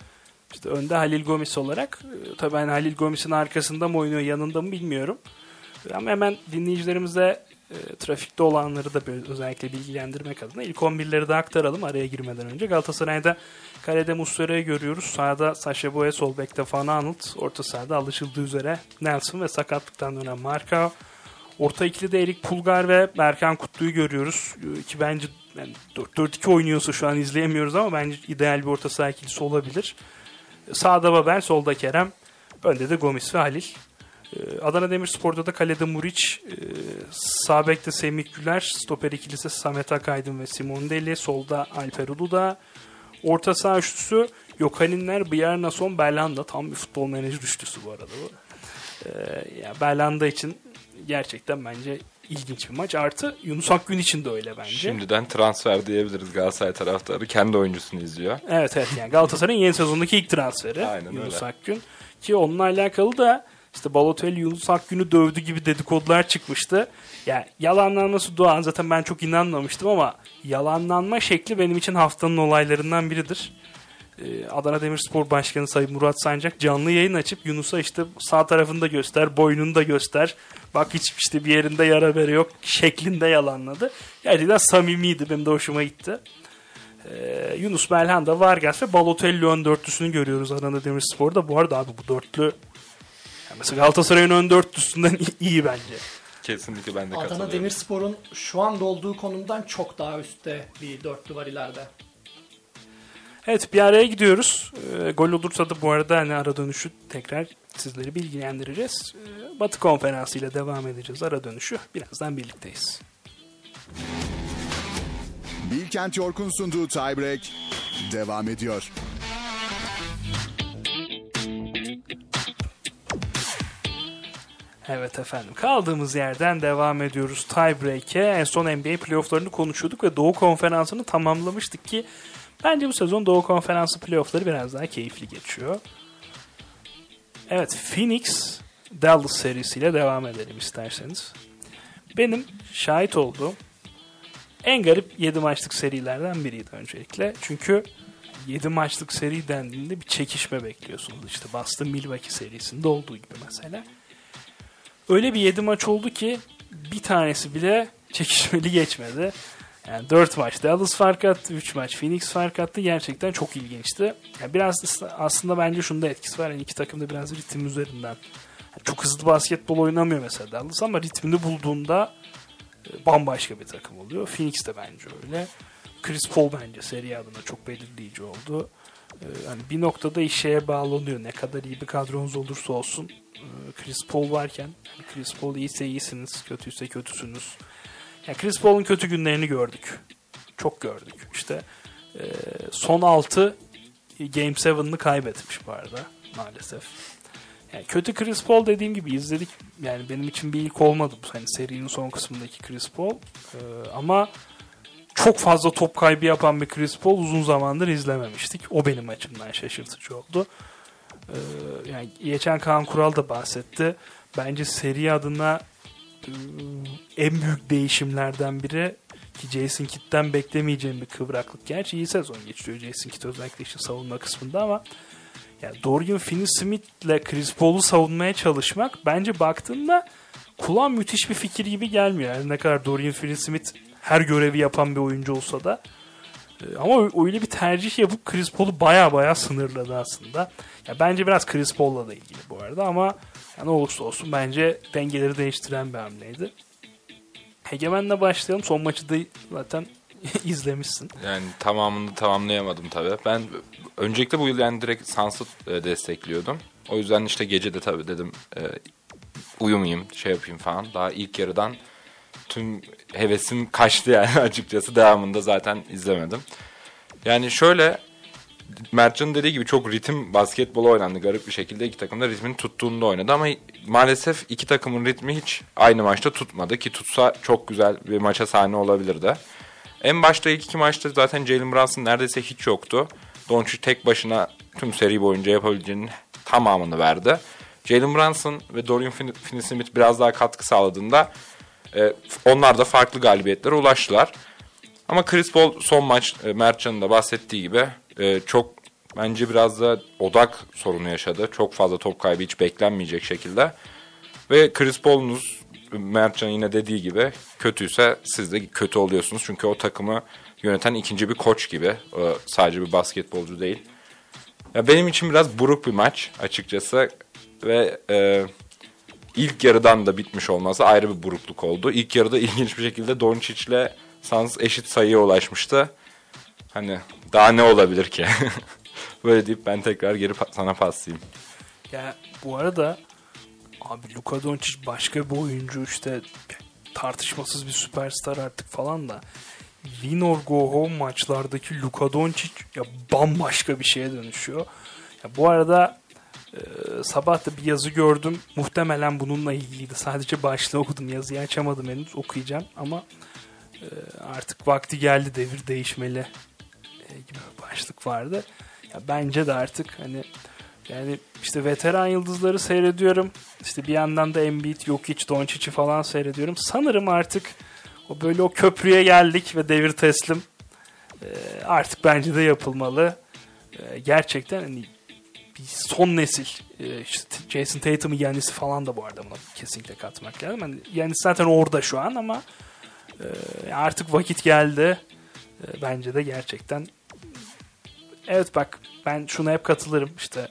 İşte önde Halil Gomis olarak. E, tabii ben Halil Gomis'in arkasında mı oynuyor yanında mı bilmiyorum. Ama hemen dinleyicilerimize e, trafikte olanları da özellikle bilgilendirmek adına ilk 11'leri de aktaralım araya girmeden önce. Galatasaray'da kalede Muslera'yı görüyoruz. Sağda Sasha Boye, sol bekte Van Aanholt. Orta sahada alışıldığı üzere Nelson ve sakatlıktan dönen Marka. Orta ikili Erik Pulgar ve Berkan Kutlu'yu görüyoruz. E, ki bence yani 4-4-2 oynuyorsa şu an izleyemiyoruz ama bence ideal bir orta saha ikilisi olabilir. Sağda Babel, solda Kerem. Önde de Gomis ve Halil. Ee, Adana Demirspor'da da kalede Muriç, e, sağ bekte Semih Güler, stoper ikilisi Samet Akaydın ve Simon Deli, solda Alper Uluda, orta saha üçlüsü Yokaninler, Bjarnason, Berlanda. Tam bir futbol menajer üçlüsü bu arada bu. Ee, yani Berlanda için gerçekten bence ilginç bir maç. Artı Yunus Akgün için de öyle bence. Şimdiden transfer diyebiliriz Galatasaray taraftarı. Kendi oyuncusunu izliyor. Evet evet yani Galatasaray'ın yeni sezondaki ilk transferi Aynen Yunus öyle. Akgün. Ki onunla alakalı da işte Balotelli Yunus Akgün'ü dövdü gibi dedikodular çıkmıştı. Yani yalanlanması doğan zaten ben çok inanmamıştım ama yalanlanma şekli benim için haftanın olaylarından biridir. Ee, Adana Demirspor Başkanı Sayın Murat Sancak canlı yayın açıp Yunus'a işte sağ tarafını da göster, boynunu da göster. Bak hiç işte bir yerinde yara bere yok şeklinde yalanladı. Gerçekten samimiydi. Benim de hoşuma gitti. Ee, Yunus Belhanda, Vargas ve Balotelli ön dörtlüsünü görüyoruz Adana Demirspor'da. Bu arada abi bu dörtlü yani mesela Galatasaray'ın ön dörtlüsünden iyi bence. Kesinlikle ben de Adana katılıyorum. Demirspor'un şu anda olduğu konumdan çok daha üstte bir dörtlü var ileride. Evet bir araya gidiyoruz. E, gol olursa da bu arada hani ara dönüşü tekrar sizleri bilgilendireceğiz. E, Batı konferansı ile devam edeceğiz ara dönüşü. Birazdan birlikteyiz. Bilkent York'un sunduğu Tiebreak devam ediyor. Evet efendim kaldığımız yerden devam ediyoruz tiebreak'e. En son NBA playofflarını konuşuyorduk ve Doğu Konferansı'nı tamamlamıştık ki bence bu sezon Doğu Konferansı playoffları biraz daha keyifli geçiyor. Evet Phoenix Dallas serisiyle devam edelim isterseniz. Benim şahit olduğum en garip 7 maçlık serilerden biriydi öncelikle. Çünkü 7 maçlık seri dendiğinde bir çekişme bekliyorsunuz. İşte Boston Milwaukee serisinde olduğu gibi mesela öyle bir 7 maç oldu ki bir tanesi bile çekişmeli geçmedi. Yani 4 maç Dallas fark attı, 3 maç Phoenix fark attı. Gerçekten çok ilginçti. Yani biraz aslında bence şunda etkisi var. Yani iki takım da biraz ritim üzerinden. Yani çok hızlı basketbol oynamıyor mesela Dallas ama ritmini bulduğunda e, bambaşka bir takım oluyor. Phoenix de bence öyle. Chris Paul bence seri adına çok belirleyici oldu. Yani bir noktada işe bağlanıyor. Ne kadar iyi bir kadronuz olursa olsun ee, Chris Paul varken Chris Paul iyiyse iyisiniz, kötüyse kötüsünüz. Yani Chris Paul'un kötü günlerini gördük. Çok gördük. İşte e, son 6 Game 7'ını kaybetmiş bu arada. maalesef. Yani kötü Chris Paul dediğim gibi izledik. Yani benim için bir ilk olmadı bu hani serinin son kısmındaki Chris Paul. Ee, ama çok fazla top kaybı yapan bir Chris Paul uzun zamandır izlememiştik. O benim açımdan şaşırtıcı oldu. Ee, yani geçen Kaan Kural da bahsetti. Bence seri adına en büyük değişimlerden biri ki Jason Kidd'den beklemeyeceğim bir kıvraklık. Gerçi iyi sezon geçiriyor Jason Kidd özellikle işte savunma kısmında ama yani Dorian Finney-Smith'le Chris Paul'u savunmaya çalışmak bence baktığında kulağa müthiş bir fikir gibi gelmiyor. Yani ne kadar Dorian Finney-Smith her görevi yapan bir oyuncu olsa da e, ama öyle bir tercih yapıp Chris Paul'u baya baya sınırladı aslında. Ya bence biraz Chris Paul'la da ilgili bu arada ama ya ne olursa olsun bence dengeleri değiştiren bir hamleydi. Hegemen'le başlayalım. Son maçı da zaten izlemişsin. Yani tamamını tamamlayamadım tabii. Ben öncelikle bu yıl yani direkt Suns'ı e, destekliyordum. O yüzden işte gece de tabii dedim e, uyumayayım, şey yapayım falan. Daha ilk yarıdan tüm hevesim kaçtı yani açıkçası. Devamında zaten izlemedim. Yani şöyle Mertcan'ın dediği gibi çok ritim basketbolu oynandı. Garip bir şekilde iki takım da ritmini tuttuğunda oynadı ama maalesef iki takımın ritmi hiç aynı maçta tutmadı ki tutsa çok güzel bir maça sahne olabilirdi. En başta ilk iki maçta zaten Jalen Brunson neredeyse hiç yoktu. Doncic tek başına tüm seri boyunca yapabileceğinin tamamını verdi. Jalen Brunson ve Dorian Finney-Smith biraz daha katkı sağladığında e, onlar da farklı galibiyetlere ulaştılar. Ama Chris Paul son maç e, Mertcan'ın da bahsettiği gibi e, çok bence biraz da odak sorunu yaşadı. Çok fazla top kaybı hiç beklenmeyecek şekilde. Ve Chris Paul'unuz Mertcan yine dediği gibi kötüyse siz de kötü oluyorsunuz. Çünkü o takımı yöneten ikinci bir koç gibi. O sadece bir basketbolcu değil. Ya benim için biraz buruk bir maç açıkçası. Ve e, ilk yarıdan da bitmiş olması ayrı bir burukluk oldu. İlk yarıda ilginç bir şekilde Doncic ile Suns eşit sayıya ulaşmıştı. Hani daha ne olabilir ki? Böyle deyip ben tekrar geri sana paslayayım. Ya bu arada abi Luka Doncic başka bir oyuncu işte tartışmasız bir süperstar artık falan da win or go home maçlardaki Luka Doncic ya bambaşka bir şeye dönüşüyor. Ya bu arada e, sabah da bir yazı gördüm. Muhtemelen bununla ilgiliydi. Sadece başlığı okudum. Yazıyı açamadım henüz. Okuyacağım ama e, artık vakti geldi devir değişmeli gibi bir başlık vardı. Ya bence de artık hani yani işte veteran yıldızları seyrediyorum. İşte bir yandan da Embiid, Jokic, Doncic'i falan seyrediyorum. Sanırım artık o böyle o köprüye geldik ve devir teslim. Ee, artık bence de yapılmalı. Ee, gerçekten hani bir son nesil e, işte Jason Tatum'u Yanis'i falan da bu arada buna kesinlikle katmak lazım. Yani Yanis zaten orada şu an ama e, artık vakit geldi. E, bence de gerçekten evet bak ben şuna hep katılırım işte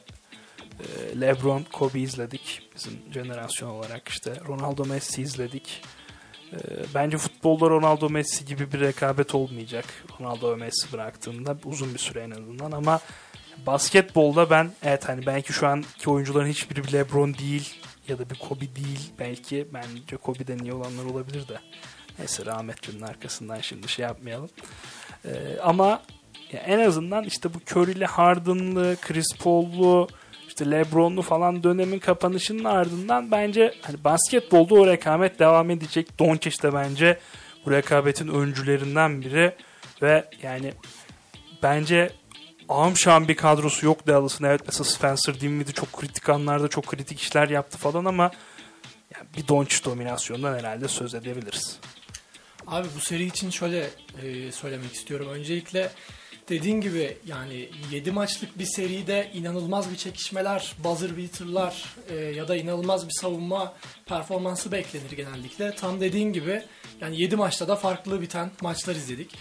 e, LeBron, Kobe izledik bizim jenerasyon olarak işte Ronaldo Messi izledik. E, bence futbolda Ronaldo Messi gibi bir rekabet olmayacak. Ronaldo ve Messi bıraktığında uzun bir süre en azından ama basketbolda ben evet hani belki şu anki oyuncuların hiçbiri bir LeBron değil ya da bir Kobe değil belki bence Kobe'den iyi olanlar olabilir de neyse rahmetçinin arkasından şimdi şey yapmayalım. Ee, ama ya en azından işte bu Curry'li Harden'lı, Chris Paul'lu, işte LeBron'lu falan dönemin kapanışının ardından bence hani basketbolda o rekabet devam edecek. Doncic de bence bu rekabetin öncülerinden biri ve yani bence amşan bir kadrosu yok Dallas'ın. Evet mesela Spencer Dinwiddie çok kritik anlarda çok kritik işler yaptı falan ama yani bir Doncic dominasyonundan herhalde söz edebiliriz. Abi bu seri için şöyle e, söylemek istiyorum. Öncelikle dediğin gibi yani 7 maçlık bir seride inanılmaz bir çekişmeler, buzzer beater'lar e, ya da inanılmaz bir savunma performansı beklenir genellikle. Tam dediğin gibi yani 7 maçta da farklı biten maçlar izledik.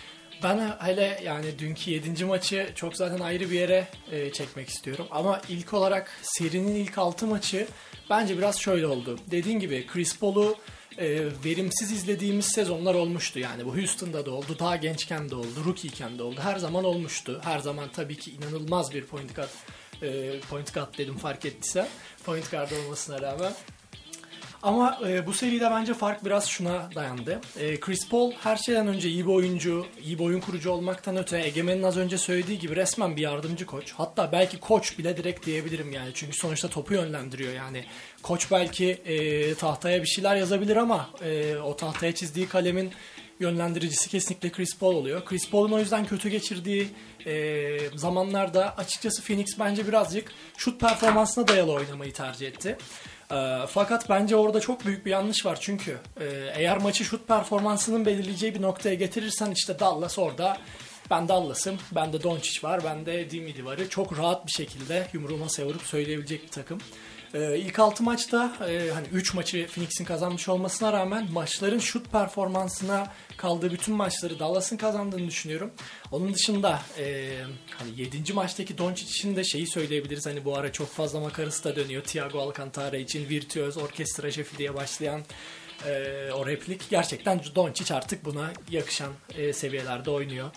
Ben hele yani dünkü 7. maçı çok zaten ayrı bir yere e, çekmek istiyorum. Ama ilk olarak serinin ilk 6 maçı bence biraz şöyle oldu. Dediğin gibi Chris Paul'u e, verimsiz izlediğimiz sezonlar olmuştu. Yani bu Houston'da da oldu, daha gençken de oldu, rookie'ken de oldu. Her zaman olmuştu. Her zaman tabii ki inanılmaz bir point guard, e, point guard dedim fark ettiyse. Point guard olmasına rağmen. Ama e, bu seride bence fark biraz şuna dayandı. E, Chris Paul her şeyden önce iyi bir oyuncu, iyi bir oyun kurucu olmaktan öte Egemen'in az önce söylediği gibi resmen bir yardımcı koç. Hatta belki koç bile direkt diyebilirim yani. Çünkü sonuçta topu yönlendiriyor yani. Koç belki e, tahtaya bir şeyler yazabilir ama e, o tahtaya çizdiği kalemin yönlendiricisi kesinlikle Chris Paul oluyor. Chris Paul'un o yüzden kötü geçirdiği e, zamanlarda açıkçası Phoenix bence birazcık şut performansına dayalı oynamayı tercih etti. E, fakat bence orada çok büyük bir yanlış var. Çünkü e, eğer maçı şut performansının belirleyeceği bir noktaya getirirsen işte Dallas orada. Ben Dallas'ım, bende Doncic var, bende Dinwiddie varı çok rahat bir şekilde yumruğuma savurup söyleyebilecek bir takım. Ee, ilk 6 maçta e, hani 3 maçı Phoenix'in kazanmış olmasına rağmen maçların şut performansına kaldığı bütün maçları Dallas'ın kazandığını düşünüyorum. Onun dışında e, hani 7. maçtaki Doncic için de şeyi söyleyebiliriz. Hani bu ara çok fazla makarası da dönüyor. Thiago Alcantara için virtüöz orkestra şefi diye başlayan e, o replik gerçekten Doncic artık buna yakışan e, seviyelerde oynuyor.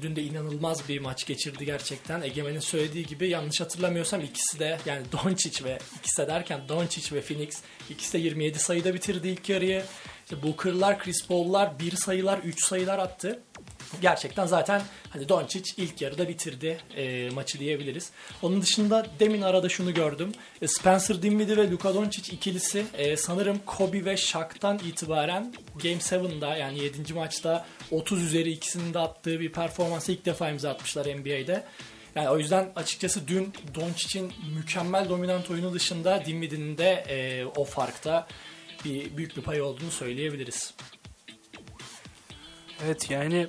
Dün de inanılmaz bir maç geçirdi gerçekten. Egemen'in söylediği gibi yanlış hatırlamıyorsam ikisi de yani Doncic ve ikisi de derken Doncic ve Phoenix ikisi de 27 sayıda bitirdi ilk yarıyı. İşte Booker'lar, Chris Paul'lar 1 sayılar, 3 sayılar attı gerçekten zaten hani Doncic ilk yarıda bitirdi e, maçı diyebiliriz. Onun dışında demin arada şunu gördüm. E, Spencer Dinwiddie ve Luka Doncic ikilisi e, sanırım Kobe ve Shaq'tan itibaren Game 7'da yani 7. maçta 30 üzeri ikisinin de attığı bir performansı ilk defa imza atmışlar NBA'de. Yani o yüzden açıkçası dün Doncic'in mükemmel dominant oyunu dışında Dinwiddie'nin de e, o farkta bir büyük bir pay olduğunu söyleyebiliriz. Evet yani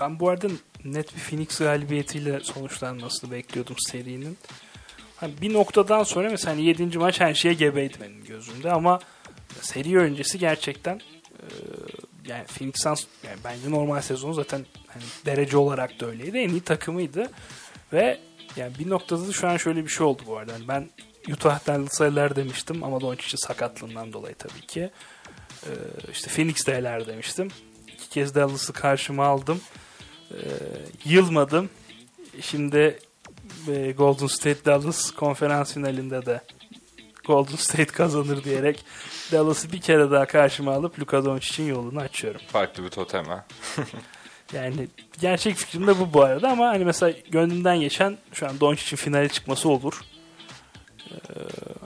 ben bu arada net bir Phoenix galibiyetiyle sonuçlanmasını bekliyordum serinin. Hani bir noktadan sonra mesela hani 7. maç her şeye gebeydi benim gözümde ama seri öncesi gerçekten e, yani Phoenix Suns yani bence normal sezonu zaten hani derece olarak da öyleydi. En iyi takımıydı. Ve yani bir noktada da şu an şöyle bir şey oldu bu arada. Yani ben Utah Dallas'a demiştim ama Doncic'in sakatlığından dolayı tabii ki. Ee, işte Phoenix'te eler demiştim. İki kez Dallas'ı karşıma aldım. Ee, yılmadım. Şimdi e, Golden State Dallas konferans finalinde de Golden State kazanır diyerek Dallas'ı bir kere daha karşıma alıp Luka Doncic'in yolunu açıyorum. Farklı bir totem ha. yani gerçek fikrim de bu bu arada ama hani mesela gönlümden geçen şu an Doncic'in finale çıkması olur. Ee,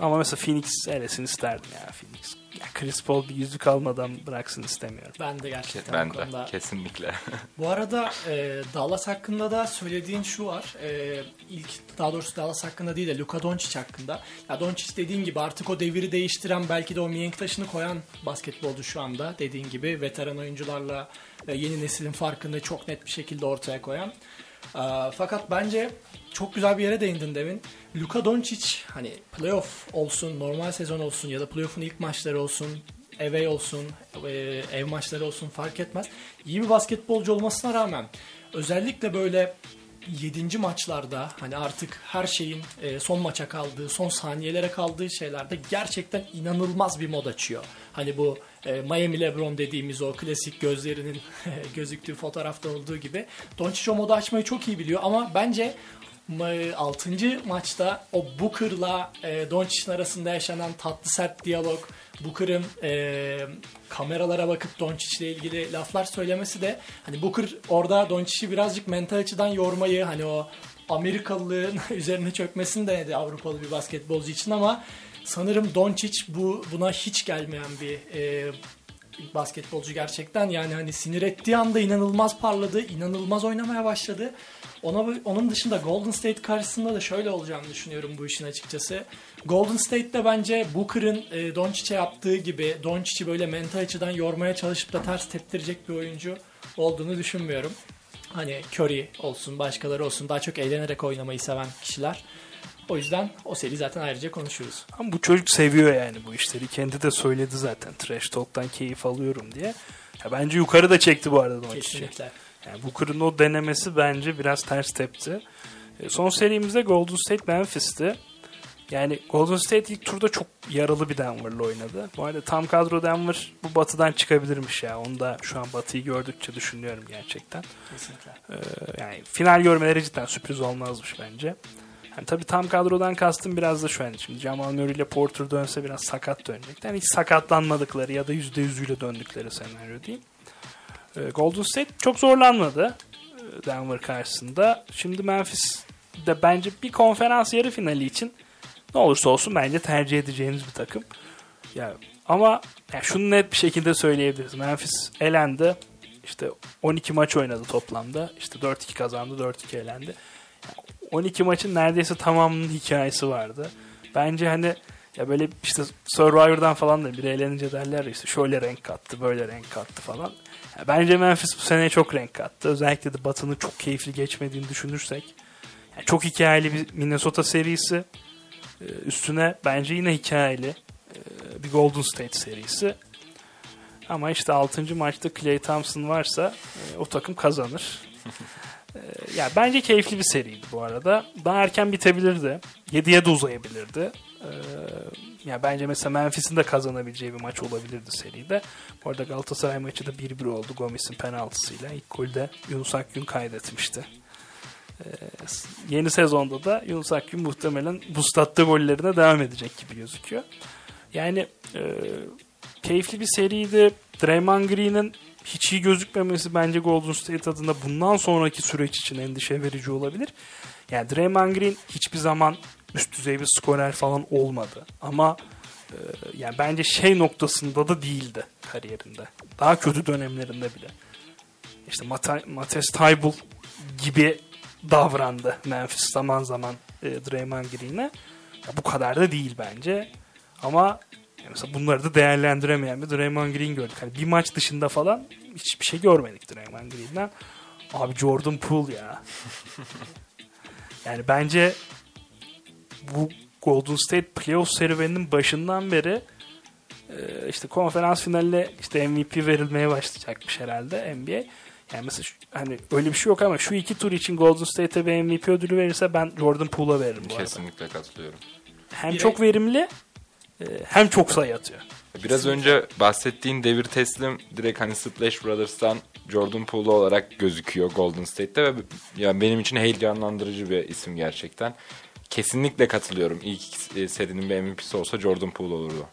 ama mesela Phoenix elesini isterdim ya Phoenix. Chris Paul bir yüzük almadan bıraksın istemiyorum. Ben de gerçekten ben de konuda. kesinlikle. Bu arada e, Dallas hakkında da söylediğin şu var. E, ilk daha doğrusu Dallas hakkında değil de Luka Doncic hakkında. Ya Doncic dediğin gibi artık o deviri değiştiren belki de o mihenk taşını koyan basketbolcu şu anda. Dediğin gibi veteran oyuncularla e, yeni neslin farkını çok net bir şekilde ortaya koyan. E, fakat bence çok güzel bir yere değindin Devin. Luka Doncic hani playoff olsun, normal sezon olsun ya da playoff'un ilk maçları olsun, away olsun, e, ev maçları olsun fark etmez. İyi bir basketbolcu olmasına rağmen özellikle böyle 7. maçlarda hani artık her şeyin e, son maça kaldığı, son saniyelere kaldığı şeylerde gerçekten inanılmaz bir mod açıyor. Hani bu e, Miami LeBron dediğimiz o klasik gözlerinin gözüktüğü fotoğrafta olduğu gibi Doncic o modu açmayı çok iyi biliyor ama bence 6. maçta o Booker'la e, Doncic'in arasında yaşanan tatlı sert diyalog, Booker'ın e, kameralara bakıp Doncic'le ilgili laflar söylemesi de hani Booker orada Doncic'i birazcık mental açıdan yormayı hani o Amerikalılığın üzerine çökmesini denedi Avrupalı bir basketbolcu için ama sanırım Doncic bu buna hiç gelmeyen bir e, basketbolcu gerçekten. Yani hani sinir ettiği anda inanılmaz parladı, inanılmaz oynamaya başladı. Ona onun dışında Golden State karşısında da şöyle olacağını düşünüyorum bu işin açıkçası. Golden State'de bence Booker'ın e, Doncic'e yaptığı gibi Doncic'i böyle mental açıdan yormaya çalışıp da ters teptirecek bir oyuncu olduğunu düşünmüyorum. Hani Curry olsun, başkaları olsun daha çok eğlenerek oynamayı seven kişiler. O yüzden o seri zaten ayrıca konuşuruz. Ama bu çocuk seviyor yani bu işleri. Kendi de söyledi zaten. Trash Talk'tan keyif alıyorum diye. Ya bence yukarı da çekti bu arada Doncic'i. Kesinlikle. Yani Booker'ın o denemesi bence biraz ters tepti. E, son serimizde Golden State Memphis'ti. Yani Golden State ilk turda çok yaralı bir Denver'la oynadı. Bu arada tam kadro Denver bu batıdan çıkabilirmiş ya. Onu da şu an batıyı gördükçe düşünüyorum gerçekten. Kesinlikle. Ee, yani final görmeleri cidden sürpriz olmazmış bence. Yani tabii tam kadrodan kastım biraz da şu an. Şimdi Jamal Murray ile Porter dönse biraz sakat dönecekler. Yani hiç sakatlanmadıkları ya da %100'üyle döndükleri senaryo değil. Ee, Golden State çok zorlanmadı e, Denver karşısında. Şimdi Memphis de bence bir konferans yarı finali için ne olursa olsun bence tercih edeceğiniz bir takım. Ya ama yani şunu net bir şekilde söyleyebiliriz. Memphis elendi. İşte 12 maç oynadı toplamda. İşte 4-2 kazandı, 4-2 elendi. 12 maçın neredeyse tamamının hikayesi vardı. Bence hani ya böyle işte Survivor'dan falan da biri eğlenince derler işte şöyle renk kattı, böyle renk kattı falan. Ya bence Memphis bu sene çok renk kattı. Özellikle de Batı'nın çok keyifli geçmediğini düşünürsek. Yani çok hikayeli bir Minnesota serisi. Ee, Üstüne bence yine hikayeli e, bir Golden State serisi. Ama işte 6. maçta Clay Thompson varsa e, o takım kazanır. E, ya bence keyifli bir seriydi bu arada. Daha erken bitebilirdi. 7'ye de uzayabilirdi. E, ya bence mesela Memphis'in de kazanabileceği bir maç olabilirdi seride. Bu arada Galatasaray maçı da 1-1 oldu Gomis'in penaltısıyla. İlk golde Yunus Akgün kaydetmişti. E, yeni sezonda da Yunus Akgün muhtemelen bu statta gollerine devam edecek gibi gözüküyor. Yani e, keyifli bir seriydi. Draymond Green'in hiç iyi gözükmemesi bence Golden State adına bundan sonraki süreç için endişe verici olabilir. Yani Draymond Green hiçbir zaman üst düzey bir skorer falan olmadı. Ama e, yani bence şey noktasında da değildi kariyerinde. Daha kötü dönemlerinde bile. İşte Mate, Mates Taybul gibi davrandı Memphis zaman zaman e, Draymond Green'e. Bu kadar da değil bence. Ama mesela bunları da değerlendiremeyen bir Draymond Green gördük. Hani bir maç dışında falan hiçbir şey görmedik Draymond Green'den. Abi Jordan Poole ya. yani bence bu Golden State playoff serüveninin başından beri e, işte konferans finaline işte MVP verilmeye başlayacakmış herhalde NBA. Yani mesela şu, hani öyle bir şey yok ama şu iki tur için Golden State'e bir MVP ödülü verirse ben Jordan Poole'a veririm bu arada. Kesinlikle katılıyorum. Hem Direkt- çok verimli hem çok sayı atıyor. Biraz önce bahsettiğin devir teslim direkt hani Splash Brothers'tan Jordan Poole olarak gözüküyor Golden State'te ve yani benim için heyecanlandırıcı bir isim gerçekten. Kesinlikle katılıyorum. İlk e, serinin bir MVP'si olsa Jordan Poole olurdu.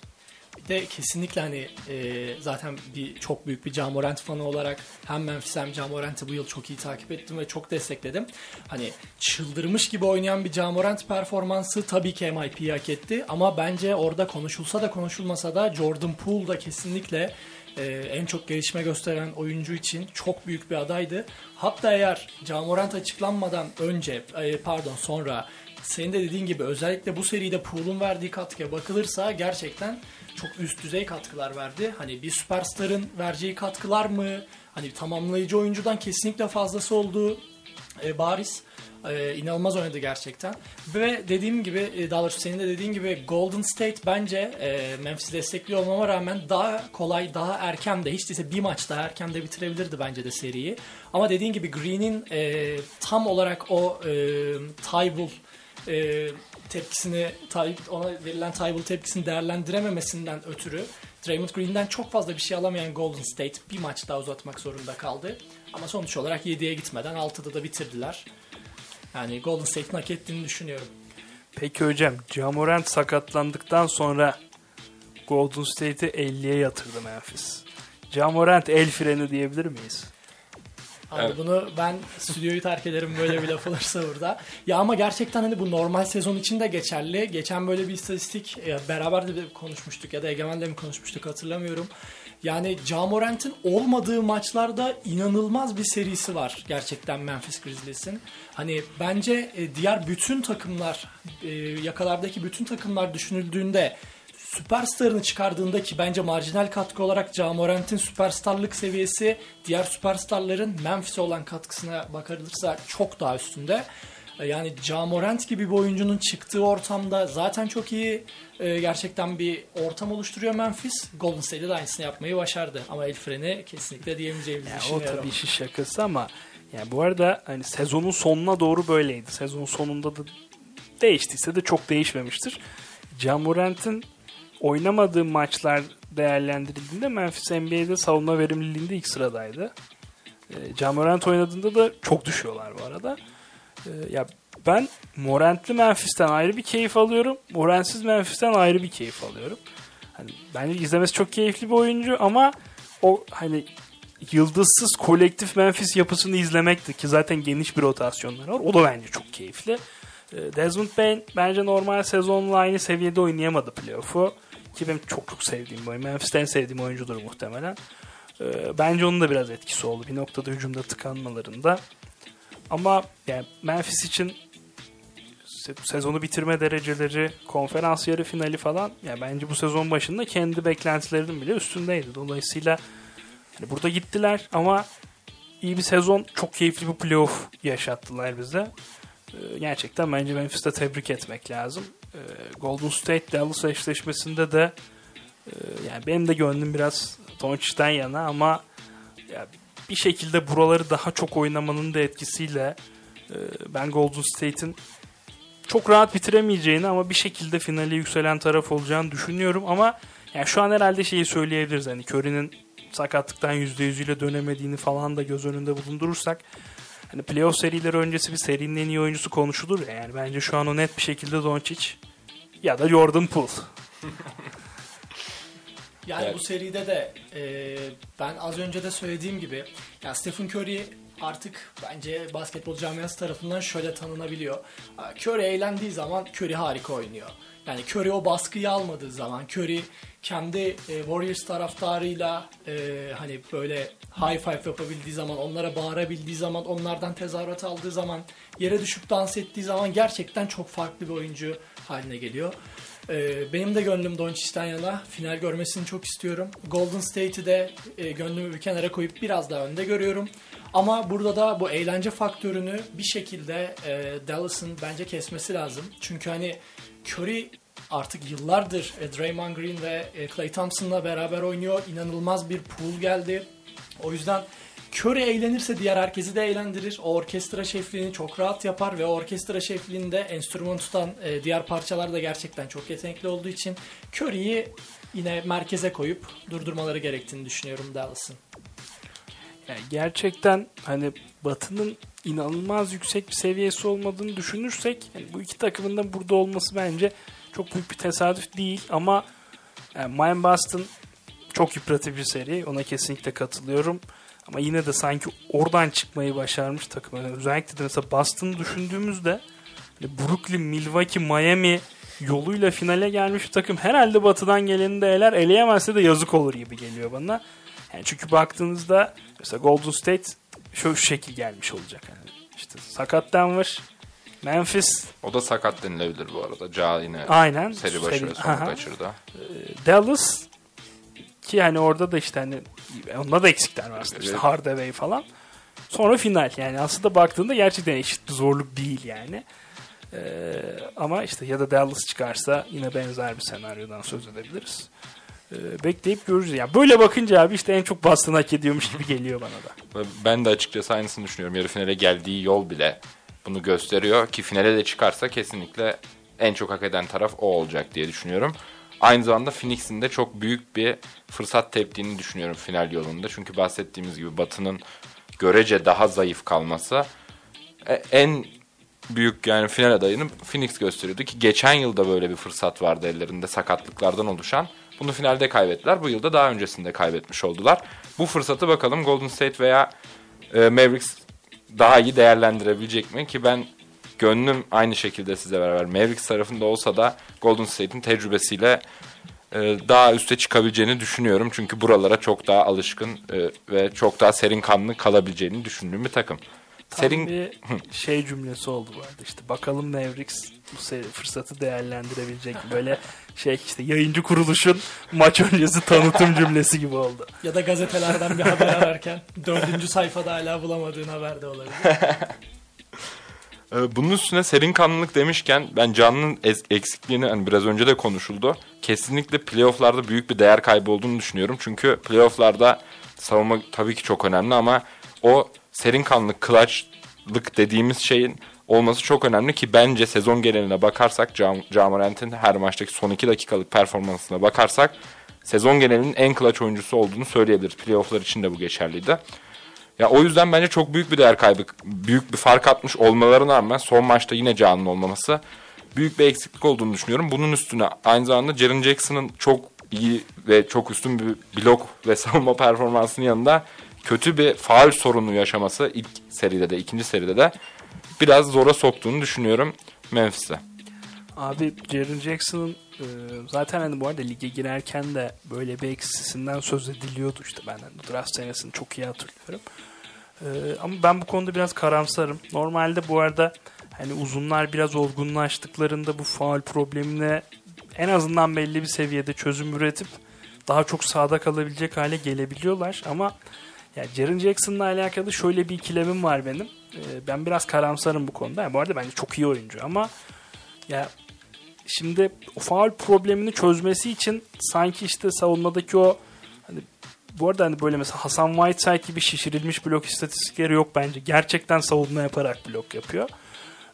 Bir de kesinlikle hani e, zaten bir çok büyük bir Ja Morant fanı olarak hem Memphis hem Ja Morant'ı bu yıl çok iyi takip ettim ve çok destekledim. Hani çıldırmış gibi oynayan bir Ja Morant performansı tabii ki MIP'yi hak etti ama bence orada konuşulsa da konuşulmasa da Jordan Poole da kesinlikle e, en çok gelişme gösteren oyuncu için çok büyük bir adaydı. Hatta eğer Ja Morant açıklanmadan önce e, pardon sonra senin de dediğin gibi özellikle bu seride Poole'un verdiği katkıya bakılırsa gerçekten çok üst düzey katkılar verdi. Hani bir süperstarın vereceği katkılar mı? Hani tamamlayıcı oyuncudan kesinlikle fazlası olduğu e, bariz. E, inanılmaz oynadı gerçekten. Ve dediğim gibi e, daha doğrusu senin de dediğin gibi Golden State bence e, Memphis'i destekliyor olmama rağmen daha kolay, daha erken de hiç değilse bir maç daha erken de bitirebilirdi bence de seriyi. Ama dediğin gibi Green'in e, tam olarak o e, Tybull e, tepkisini ona verilen Tybull tepkisini değerlendirememesinden ötürü Draymond Green'den çok fazla bir şey alamayan Golden State bir maç daha uzatmak zorunda kaldı. Ama sonuç olarak 7'ye gitmeden 6'da da bitirdiler. Yani Golden State'in hak ettiğini düşünüyorum. Peki hocam Jamorant sakatlandıktan sonra Golden State'i 50'ye yatırdı Memphis. Jamorant el freni diyebilir miyiz? Abi Evet. bunu ben stüdyoyu terk ederim böyle bir laf olursa burada. Ya ama gerçekten hani bu normal sezon için de geçerli. Geçen böyle bir istatistik beraber de konuşmuştuk ya da Egemen'le mi konuşmuştuk hatırlamıyorum. Yani Ja Morant'in olmadığı maçlarda inanılmaz bir serisi var gerçekten Memphis Grizzlies'in. Hani bence e, diğer bütün takımlar, e, yakalardaki bütün takımlar düşünüldüğünde süperstarını çıkardığında ki bence marjinal katkı olarak Ja Morant'in süperstarlık seviyesi diğer süperstarların Memphis'e olan katkısına bakılırsa çok daha üstünde. E, Yani Ja Morant gibi bir oyuncunun çıktığı ortamda zaten çok iyi e, gerçekten bir ortam oluşturuyor Memphis. Golden State'de de aynısını yapmayı başardı. Ama el freni kesinlikle diyemeyeceğimizi Yani o düşünüyorum. tabii işi şakası ama yani bu arada hani sezonun sonuna doğru böyleydi. Sezon sonunda da değiştiyse de çok değişmemiştir. Jamorant'ın oynamadığı maçlar değerlendirildiğinde Memphis NBA'de savunma verimliliğinde ilk sıradaydı. E, Jamorant oynadığında da çok düşüyorlar bu arada. E, ya Ben Morant'li Memphis'ten ayrı bir keyif alıyorum. Morant'siz Memphis'ten ayrı bir keyif alıyorum. Hani bence izlemesi çok keyifli bir oyuncu ama o hani yıldızsız kolektif Memphis yapısını izlemekti ki zaten geniş bir rotasyonları var. O da bence çok keyifli. Ee, Desmond Bain bence normal sezonla aynı seviyede oynayamadı playoff'u. Ki benim çok çok sevdiğim bir oyun. Memphis'ten sevdiğim oyuncudur muhtemelen. Ee, bence onun da biraz etkisi oldu. Bir noktada hücumda tıkanmalarında. Ama yani Memphis için sezonu bitirme dereceleri, konferans yarı finali falan yani bence bu sezon başında kendi beklentilerinin bile üstündeydi. Dolayısıyla hani burada gittiler ama iyi bir sezon, çok keyifli bir playoff yaşattılar bize. Ee, gerçekten bence Memphis'te tebrik etmek lazım. Ee, Golden State Dallas eşleşmesinde de e, yani benim de gönlüm biraz Doncic'ten yana ama ya bir şekilde buraları daha çok oynamanın da etkisiyle e, ben Golden State'in çok rahat bitiremeyeceğini ama bir şekilde finale yükselen taraf olacağını düşünüyorum ama yani şu an herhalde şeyi söyleyebiliriz hani Curry'nin sakatlıktan %100'üyle dönemediğini falan da göz önünde bulundurursak hani playoff serileri öncesi bir serinin en iyi oyuncusu konuşulur ya yani bence şu an o net bir şekilde Doncic ya da Jordan Poole. Yani Evet. bu seride de e, ben az önce de söylediğim gibi ya Stephen Curry artık bence basketbol camiası tarafından şöyle tanınabiliyor. Curry eğlendiği zaman Curry harika oynuyor. Yani Curry o baskıyı almadığı zaman Curry kendi e, Warriors taraftarıyla e, hani böyle high five yapabildiği zaman, onlara bağırabildiği zaman, onlardan tezahürat aldığı zaman, yere düşüp dans ettiği zaman gerçekten çok farklı bir oyuncu haline geliyor. Ee, benim de gönlüm Doncic'ten yana. Final görmesini çok istiyorum. Golden State'i de e, gönlümü bir kenara koyup biraz daha önde görüyorum. Ama burada da bu eğlence faktörünü bir şekilde e, Dallas'ın bence kesmesi lazım. Çünkü hani Curry artık yıllardır e, Draymond Green ve e, Klay Thompson'la beraber oynuyor. İnanılmaz bir pool geldi. O yüzden Curry eğlenirse diğer herkesi de eğlendirir. O orkestra şefliğini çok rahat yapar ve o orkestra şefliğinde enstrüman tutan e, diğer parçalar da gerçekten çok yetenekli olduğu için Curry'yi yine merkeze koyup durdurmaları gerektiğini düşünüyorum Dallas'ın. Yani gerçekten hani Batı'nın inanılmaz yüksek bir seviyesi olmadığını düşünürsek yani bu iki takımın da burada olması bence çok büyük bir tesadüf değil ama yani Miami Boston çok yıpratıcı bir seri. Ona kesinlikle katılıyorum. Ama yine de sanki oradan çıkmayı başarmış takım. Yani özellikle de mesela Boston'ı düşündüğümüzde hani Brooklyn, Milwaukee, Miami yoluyla finale gelmiş bir takım. Herhalde batıdan geleni de eler eleyemezse de yazık olur gibi geliyor bana. Yani çünkü baktığınızda mesela Golden State şu, şekil gelmiş olacak. Yani işte sakat Denver, Memphis, O da sakat denilebilir bu arada. Ca yine aynen. seri başı ve sonu Aha. kaçırdı. Dallas ki hani orada da işte hani onda da eksikler var aslında. İşte Evet. Hardaway falan. Sonra final yani aslında baktığında gerçekten eşit bir zorluk değil yani. Ee, ama işte ya da Dallas çıkarsa yine benzer bir senaryodan söz edebiliriz. Ee, bekleyip görürüz. Yani böyle bakınca abi işte en çok Boston hak ediyormuş gibi geliyor bana da. Ben de açıkçası aynısını düşünüyorum. Yarı finale geldiği yol bile bunu gösteriyor ki finale de çıkarsa kesinlikle en çok hak eden taraf o olacak diye düşünüyorum. Aynı zamanda Phoenix'in de çok büyük bir fırsat teptiğini düşünüyorum final yolunda. Çünkü bahsettiğimiz gibi Batı'nın görece daha zayıf kalması e- en büyük yani final adayını Phoenix gösteriyordu ki geçen yılda böyle bir fırsat vardı ellerinde sakatlıklardan oluşan. Bunu finalde kaybettiler. Bu yılda daha öncesinde kaybetmiş oldular. Bu fırsatı bakalım Golden State veya e, Mavericks daha iyi değerlendirebilecek mi? Ki ben gönlüm aynı şekilde size beraber Mavericks tarafında olsa da Golden State'in tecrübesiyle e, daha üste çıkabileceğini düşünüyorum. Çünkü buralara çok daha alışkın e, ve çok daha serin kanlı kalabileceğini düşündüğüm bir takım. Tam Serin bir şey cümlesi oldu bu arada işte bakalım Mavericks bu seri, fırsatı değerlendirebilecek? Böyle şey işte yayıncı kuruluşun maç öncesi tanıtım cümlesi gibi oldu. Ya da gazetelerden bir haber ararken dördüncü sayfada hala bulamadığın haber de olabilir. Ee, Bunun üstüne serin kanlılık demişken ben Can'ın eksikliğini hani biraz önce de konuşuldu. Kesinlikle playofflarda büyük bir değer kaybı olduğunu düşünüyorum. Çünkü playofflarda savunma tabii ki çok önemli ama o serin kanlılık, clutchlık dediğimiz şeyin olması çok önemli ki bence sezon geneline bakarsak Cam Camorant'in her maçtaki son 2 dakikalık performansına bakarsak sezon genelinin en clutch oyuncusu olduğunu söyleyebiliriz. Playofflar için de bu geçerliydi. Ya o yüzden bence çok büyük bir değer kaybı, büyük bir fark atmış olmalarına rağmen son maçta yine canlı olmaması büyük bir eksiklik olduğunu düşünüyorum. Bunun üstüne aynı zamanda Jaren Jackson'ın çok iyi ve çok üstün bir blok ve savunma performansının yanında kötü bir faal sorunu yaşaması ilk seride de ikinci seride de biraz zora soktuğunu düşünüyorum Memphis'te. Abi Jaren Jackson'ın e, zaten hani bu arada lige girerken de böyle bir eksisinden söz ediliyordu işte ben hani draft senesini çok iyi hatırlıyorum. E, ama ben bu konuda biraz karamsarım. Normalde bu arada hani uzunlar biraz olgunlaştıklarında bu faal problemine en azından belli bir seviyede çözüm üretip daha çok sağda kalabilecek hale gelebiliyorlar ama ya Jaren Jackson'la alakalı şöyle bir ikilemim var benim. E, ben biraz karamsarım bu konuda. Yani bu arada bence çok iyi oyuncu ama ya şimdi o faul problemini çözmesi için sanki işte savunmadaki o hani bu arada hani böyle mesela Hasan Whiteside gibi şişirilmiş blok istatistikleri yok bence. Gerçekten savunma yaparak blok yapıyor.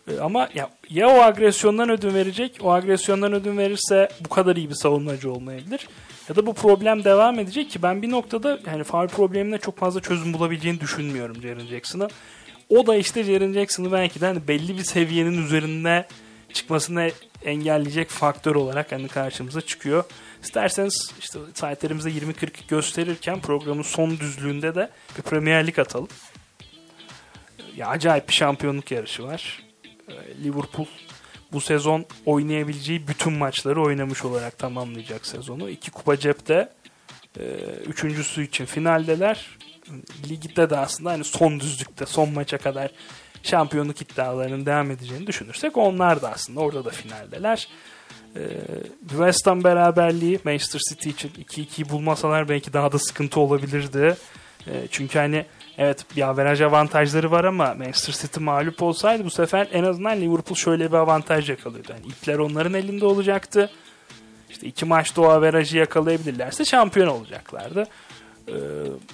Ee, ama ya, ya o agresyondan ödün verecek, o agresyondan ödün verirse bu kadar iyi bir savunmacı olmayabilir. Ya da bu problem devam edecek ki ben bir noktada yani faul problemine çok fazla çözüm bulabileceğini düşünmüyorum Jaren Jackson'ın. O da işte Jaren Jackson'ı belki de hani belli bir seviyenin üzerinde çıkmasını engelleyecek faktör olarak hani karşımıza çıkıyor. İsterseniz işte saatlerimizde 20-40 gösterirken programın son düzlüğünde de bir Premier Lig atalım. Ya acayip bir şampiyonluk yarışı var. Ee, Liverpool bu sezon oynayabileceği bütün maçları oynamış olarak tamamlayacak sezonu. İki kupa cepte. Ee, üçüncüsü için finaldeler. Ligde de aslında hani son düzlükte son maça kadar şampiyonluk iddialarının devam edeceğini düşünürsek onlar da aslında orada da finaldeler. Ee, West Ham beraberliği Manchester City için 2-2'yi bulmasalar belki daha da sıkıntı olabilirdi. Ee, çünkü hani evet bir averaj avantajları var ama Manchester City mağlup olsaydı bu sefer en azından Liverpool şöyle bir avantaj yakalıyordu. Yani ipler onların elinde olacaktı. İşte iki maçta o averajı yakalayabilirlerse şampiyon olacaklardı. Ee,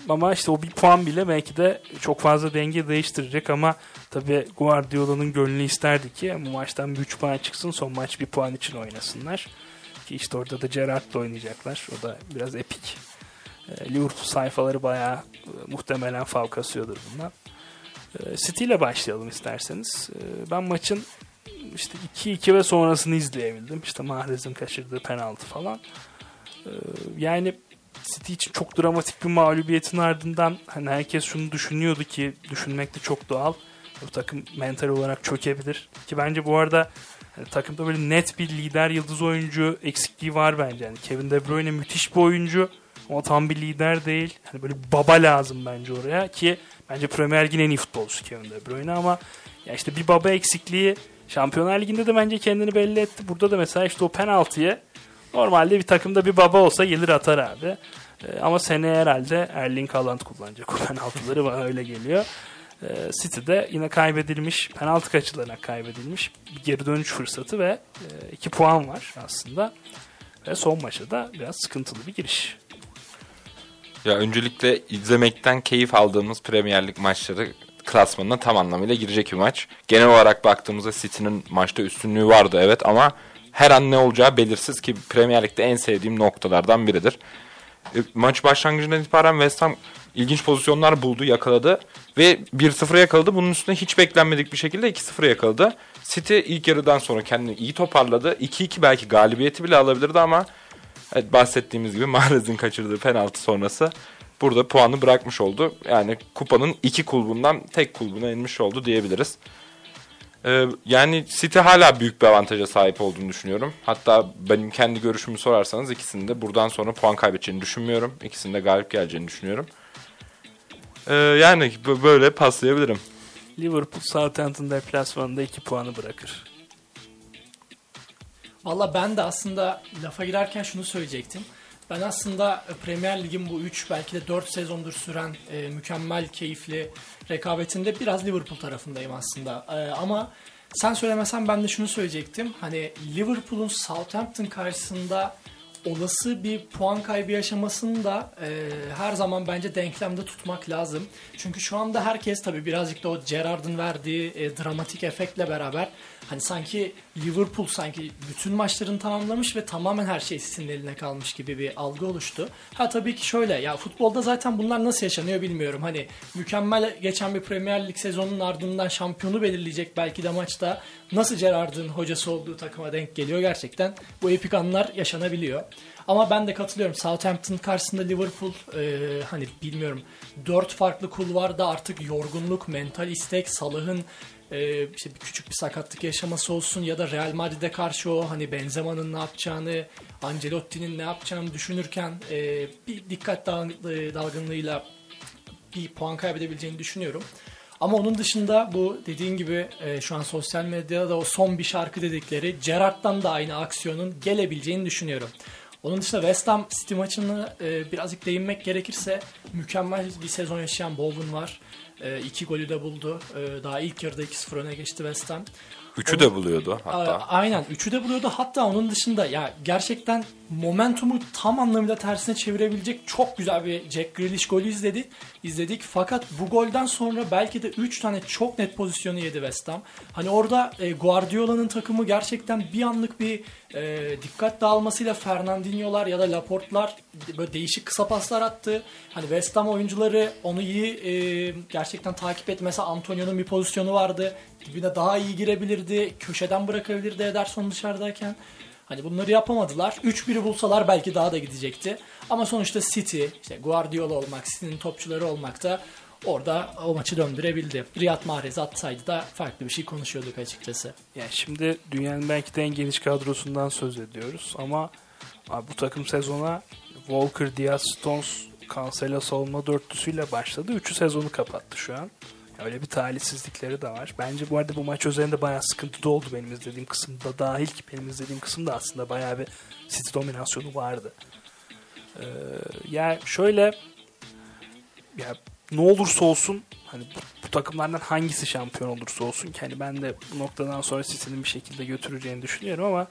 ama işte o bir puan bile belki de çok fazla denge değiştirecek ama tabi Guardiola'nın gönlü isterdi ki bu maçtan bir 3 puan çıksın son maç bir puan için oynasınlar. Ki işte orada da Gerrard'la oynayacaklar. O da biraz epik. Ee, Liverpool sayfaları bayağı e, muhtemelen fav kasıyordur bundan. Ee, City ile başlayalım isterseniz. Ee, ben maçın işte 2-2 ve sonrasını izleyebildim. İşte Mahrez'in kaçırdığı penaltı falan. Yani City için çok dramatik bir mağlubiyetin ardından hani herkes şunu düşünüyordu ki düşünmek de çok doğal. Bu takım mental olarak çökebilir. Ki bence bu arada hani takımda böyle net bir lider yıldız oyuncu eksikliği var bence. Yani Kevin De Bruyne müthiş bir oyuncu ama tam bir lider değil. Hani böyle baba lazım bence oraya ki bence Premier Lig'in en iyi futbolcusu Kevin De Bruyne ama ya işte bir baba eksikliği Şampiyonlar Ligi'nde de bence kendini belli etti. Burada da mesela işte o penaltıyı Normalde bir takımda bir baba olsa gelir atar abi. E, ama seneye herhalde Erling Haaland kullanacak o penaltıları bana öyle geliyor. E, City'de yine kaybedilmiş, penaltı kaçılarına kaybedilmiş bir geri dönüş fırsatı ve 2 e, puan var aslında. Ve son maçta da biraz sıkıntılı bir giriş. Ya öncelikle izlemekten keyif aldığımız Premier Lig maçları klasmanına tam anlamıyla girecek bir maç. Genel olarak baktığımızda City'nin maçta üstünlüğü vardı evet ama her an ne olacağı belirsiz ki Premier Lig'de en sevdiğim noktalardan biridir. E, maç başlangıcından itibaren West Ham ilginç pozisyonlar buldu, yakaladı ve 1-0'a yakaladı. Bunun üstüne hiç beklenmedik bir şekilde 2-0'a yakaladı. City ilk yarıdan sonra kendini iyi toparladı. 2-2 belki galibiyeti bile alabilirdi ama evet, bahsettiğimiz gibi Mahrez'in kaçırdığı penaltı sonrası burada puanı bırakmış oldu. Yani kupanın iki kulbundan tek kulbuna inmiş oldu diyebiliriz. Ee, yani City hala büyük bir avantaja sahip olduğunu düşünüyorum. Hatta benim kendi görüşümü sorarsanız ikisini de buradan sonra puan kaybedeceğini düşünmüyorum. İkisinde galip geleceğini düşünüyorum. Ee, yani böyle paslayabilirim. Liverpool Southampton deplasmanında 2 puanı bırakır. Valla ben de aslında lafa girerken şunu söyleyecektim. Ben aslında Premier Lig'in bu 3 belki de 4 sezondur süren e, mükemmel, keyifli rekabetinde biraz Liverpool tarafındayım aslında. E, ama sen söylemesen ben de şunu söyleyecektim. Hani Liverpool'un Southampton karşısında olası bir puan kaybı yaşamasını da e, her zaman bence denklemde tutmak lazım. Çünkü şu anda herkes tabii birazcık da o Gerrard'ın verdiği e, dramatik efektle beraber Hani sanki Liverpool sanki bütün maçlarını tamamlamış ve tamamen her şey City'nin eline kalmış gibi bir algı oluştu. Ha tabii ki şöyle ya futbolda zaten bunlar nasıl yaşanıyor bilmiyorum. Hani mükemmel geçen bir Premier Lig sezonunun ardından şampiyonu belirleyecek belki de maçta nasıl Gerrard'ın hocası olduğu takıma denk geliyor gerçekten. Bu epik anlar yaşanabiliyor. Ama ben de katılıyorum. Southampton karşısında Liverpool e, hani bilmiyorum dört farklı kulvarda artık yorgunluk, mental istek, Salah'ın e, işte bir küçük bir sakatlık yaşaması olsun ya da Real Madrid'e karşı o hani Benzema'nın ne yapacağını, Ancelotti'nin ne yapacağını düşünürken e, bir dikkat dalgınlığıyla bir puan kaybedebileceğini düşünüyorum. Ama onun dışında bu dediğin gibi e, şu an sosyal medyada da o son bir şarkı dedikleri Gerrard'dan da aynı aksiyonun gelebileceğini düşünüyorum. Onun dışında West Ham City maçını e, birazcık değinmek gerekirse mükemmel bir sezon yaşayan Bowen var. E, iki golü de buldu. E, daha ilk yarıda 2-0 öne geçti West Ham. Üçü de buluyordu hatta. A- Aynen. Üçü de buluyordu. Hatta onun dışında ya gerçekten momentumu tam anlamıyla tersine çevirebilecek çok güzel bir Jack Grealish golü izledik. izledik. Fakat bu golden sonra belki de 3 tane çok net pozisyonu yedi West Ham. Hani orada e, Guardiola'nın takımı gerçekten bir anlık bir e, dikkat dağılmasıyla Fernandinho'lar ya da Laporte'lar böyle değişik kısa paslar attı. Hani West Ham oyuncuları onu iyi e, gerçekten takip etti. Mesela Antonio'nun bir pozisyonu vardı. Dibine daha iyi girebilirdi. Köşeden bırakabilirdi Ederson dışarıdayken. Hani bunları yapamadılar. 3-1'i bulsalar belki daha da gidecekti. Ama sonuçta City, işte Guardiola olmak, City'nin topçuları olmak da orada o maçı döndürebildi. Riyad Mahrez atsaydı da farklı bir şey konuşuyorduk açıkçası. Yani şimdi dünyanın belki de en geniş kadrosundan söz ediyoruz ama abi bu takım sezona Walker, Diaz, Stones, Cancelo savunma dörtlüsüyle başladı. Üçü sezonu kapattı şu an. Öyle bir talihsizlikleri de var. Bence bu arada bu maç üzerinde bayağı sıkıntı da oldu benim izlediğim kısımda dahil ki benim izlediğim kısımda aslında bayağı bir City dominasyonu vardı. Ee, yani şöyle ya ne olursa olsun hani bu, bu takımlardan hangisi şampiyon olursa olsun ki hani ben de bu noktadan sonra City'nin bir şekilde götüreceğini düşünüyorum ama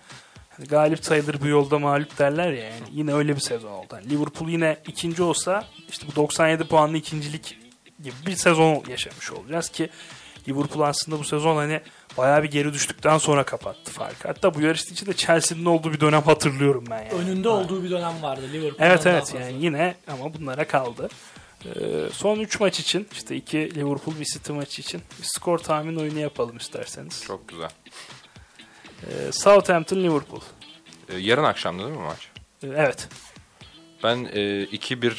hani galip sayılır bu yolda mağlup derler ya yani yine öyle bir sezon oldu. Hani Liverpool yine ikinci olsa işte bu 97 puanlı ikincilik gibi bir sezon yaşamış olacağız ki Liverpool aslında bu sezon hani bayağı bir geri düştükten sonra kapattı farkı. Hatta bu yarışın içinde Chelsea'nin olduğu bir dönem hatırlıyorum ben yani. Önünde olduğu bir dönem vardı Liverpool'dan Evet evet fazla. yani yine ama bunlara kaldı. Ee, son 3 maç için işte 2 Liverpool bir City maçı için bir skor tahmin oyunu yapalım isterseniz. Çok güzel. Ee, Southampton Liverpool. Ee, yarın akşamda değil mi maç? Ee, evet. Ben e, 2-1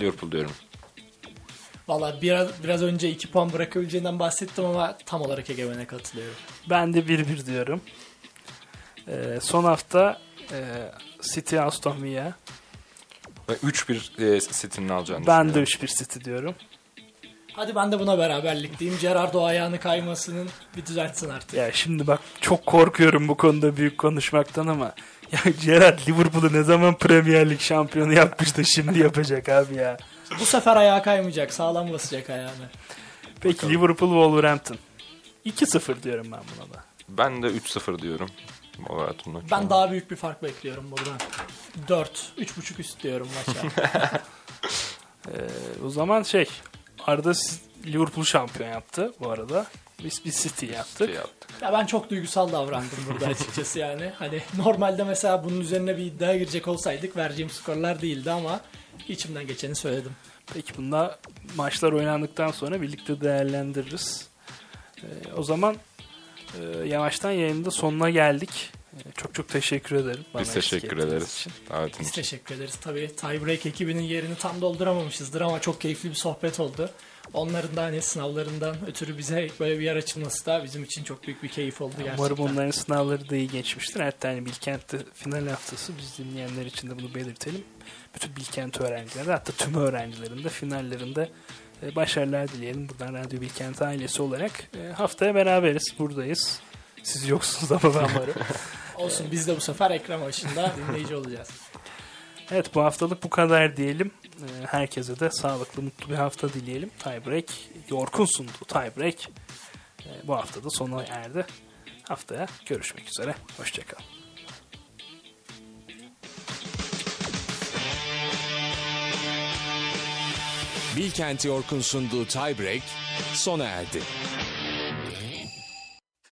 Liverpool diyorum. Valla biraz, biraz önce 2 puan bırakabileceğinden bahsettim ama tam olarak Egemen'e katılıyorum. Ben de 1-1 diyorum. Ee, son hafta e, City Aston Villa. Ben 3-1 e, City'nin alacağını Ben de düşünüyorum. 3-1 City diyorum. Hadi ben de buna beraberlik diyeyim. Gerrard o ayağını kaymasının bir düzeltsin artık. Ya şimdi bak çok korkuyorum bu konuda büyük konuşmaktan ama ya Gerrard Liverpool'u ne zaman Premier Lig şampiyonu yapmış da şimdi yapacak abi ya. Bu sefer ayağa kaymayacak. Sağlam basacak ayağını. Peki Liverpool Wolverhampton. 2-0 diyorum ben buna da. Ben de 3-0 diyorum. Wolverhampton'da. Ben daha büyük bir fark bekliyorum buradan. 4, 3.5 üst diyorum maça. Ee, o zaman şey Arda siz- Liverpool şampiyon yaptı bu arada. Biz bir City yaptık. Şey yaptık. ya ben çok duygusal davrandım burada açıkçası yani. Hani normalde mesela bunun üzerine bir iddia girecek olsaydık vereceğim skorlar değildi ama içimden geçeni söyledim. Peki bunda maçlar oynandıktan sonra birlikte değerlendiririz. Ee, o zaman e, yavaştan yayında sonuna geldik. Ee, çok çok teşekkür ederim. bana Biz teşekkür ederiz. için. Davetin Biz için. teşekkür ederiz. Tabii Tiebreak ekibinin yerini tam dolduramamışızdır ama çok keyifli bir sohbet oldu. Onların da hani sınavlarından ötürü bize böyle bir yer açılması da bizim için çok büyük bir keyif oldu gerçekten. Umarım onların sınavları da iyi geçmiştir. Hatta hani Bilkent'te final haftası biz dinleyenler için de bunu belirtelim. Bütün Bilkent öğrencileri hatta tüm öğrencilerin de finallerinde e, başarılar dileyelim. Buradan Radyo Bilkent ailesi olarak e, haftaya beraberiz. Buradayız. Siz yoksunuz ama ben varım. Olsun biz de bu sefer ekran başında dinleyici olacağız. Evet bu haftalık bu kadar diyelim. Ee, Herkese de sağlıklı, mutlu bir hafta dileyelim. Tiebreak, Yorkun sundu Tiebreak. Bu hafta da sona erdi. Haftaya görüşmek üzere. Hoşçakalın. Bilkent York'un sunduğu Tiebreak sona erdi.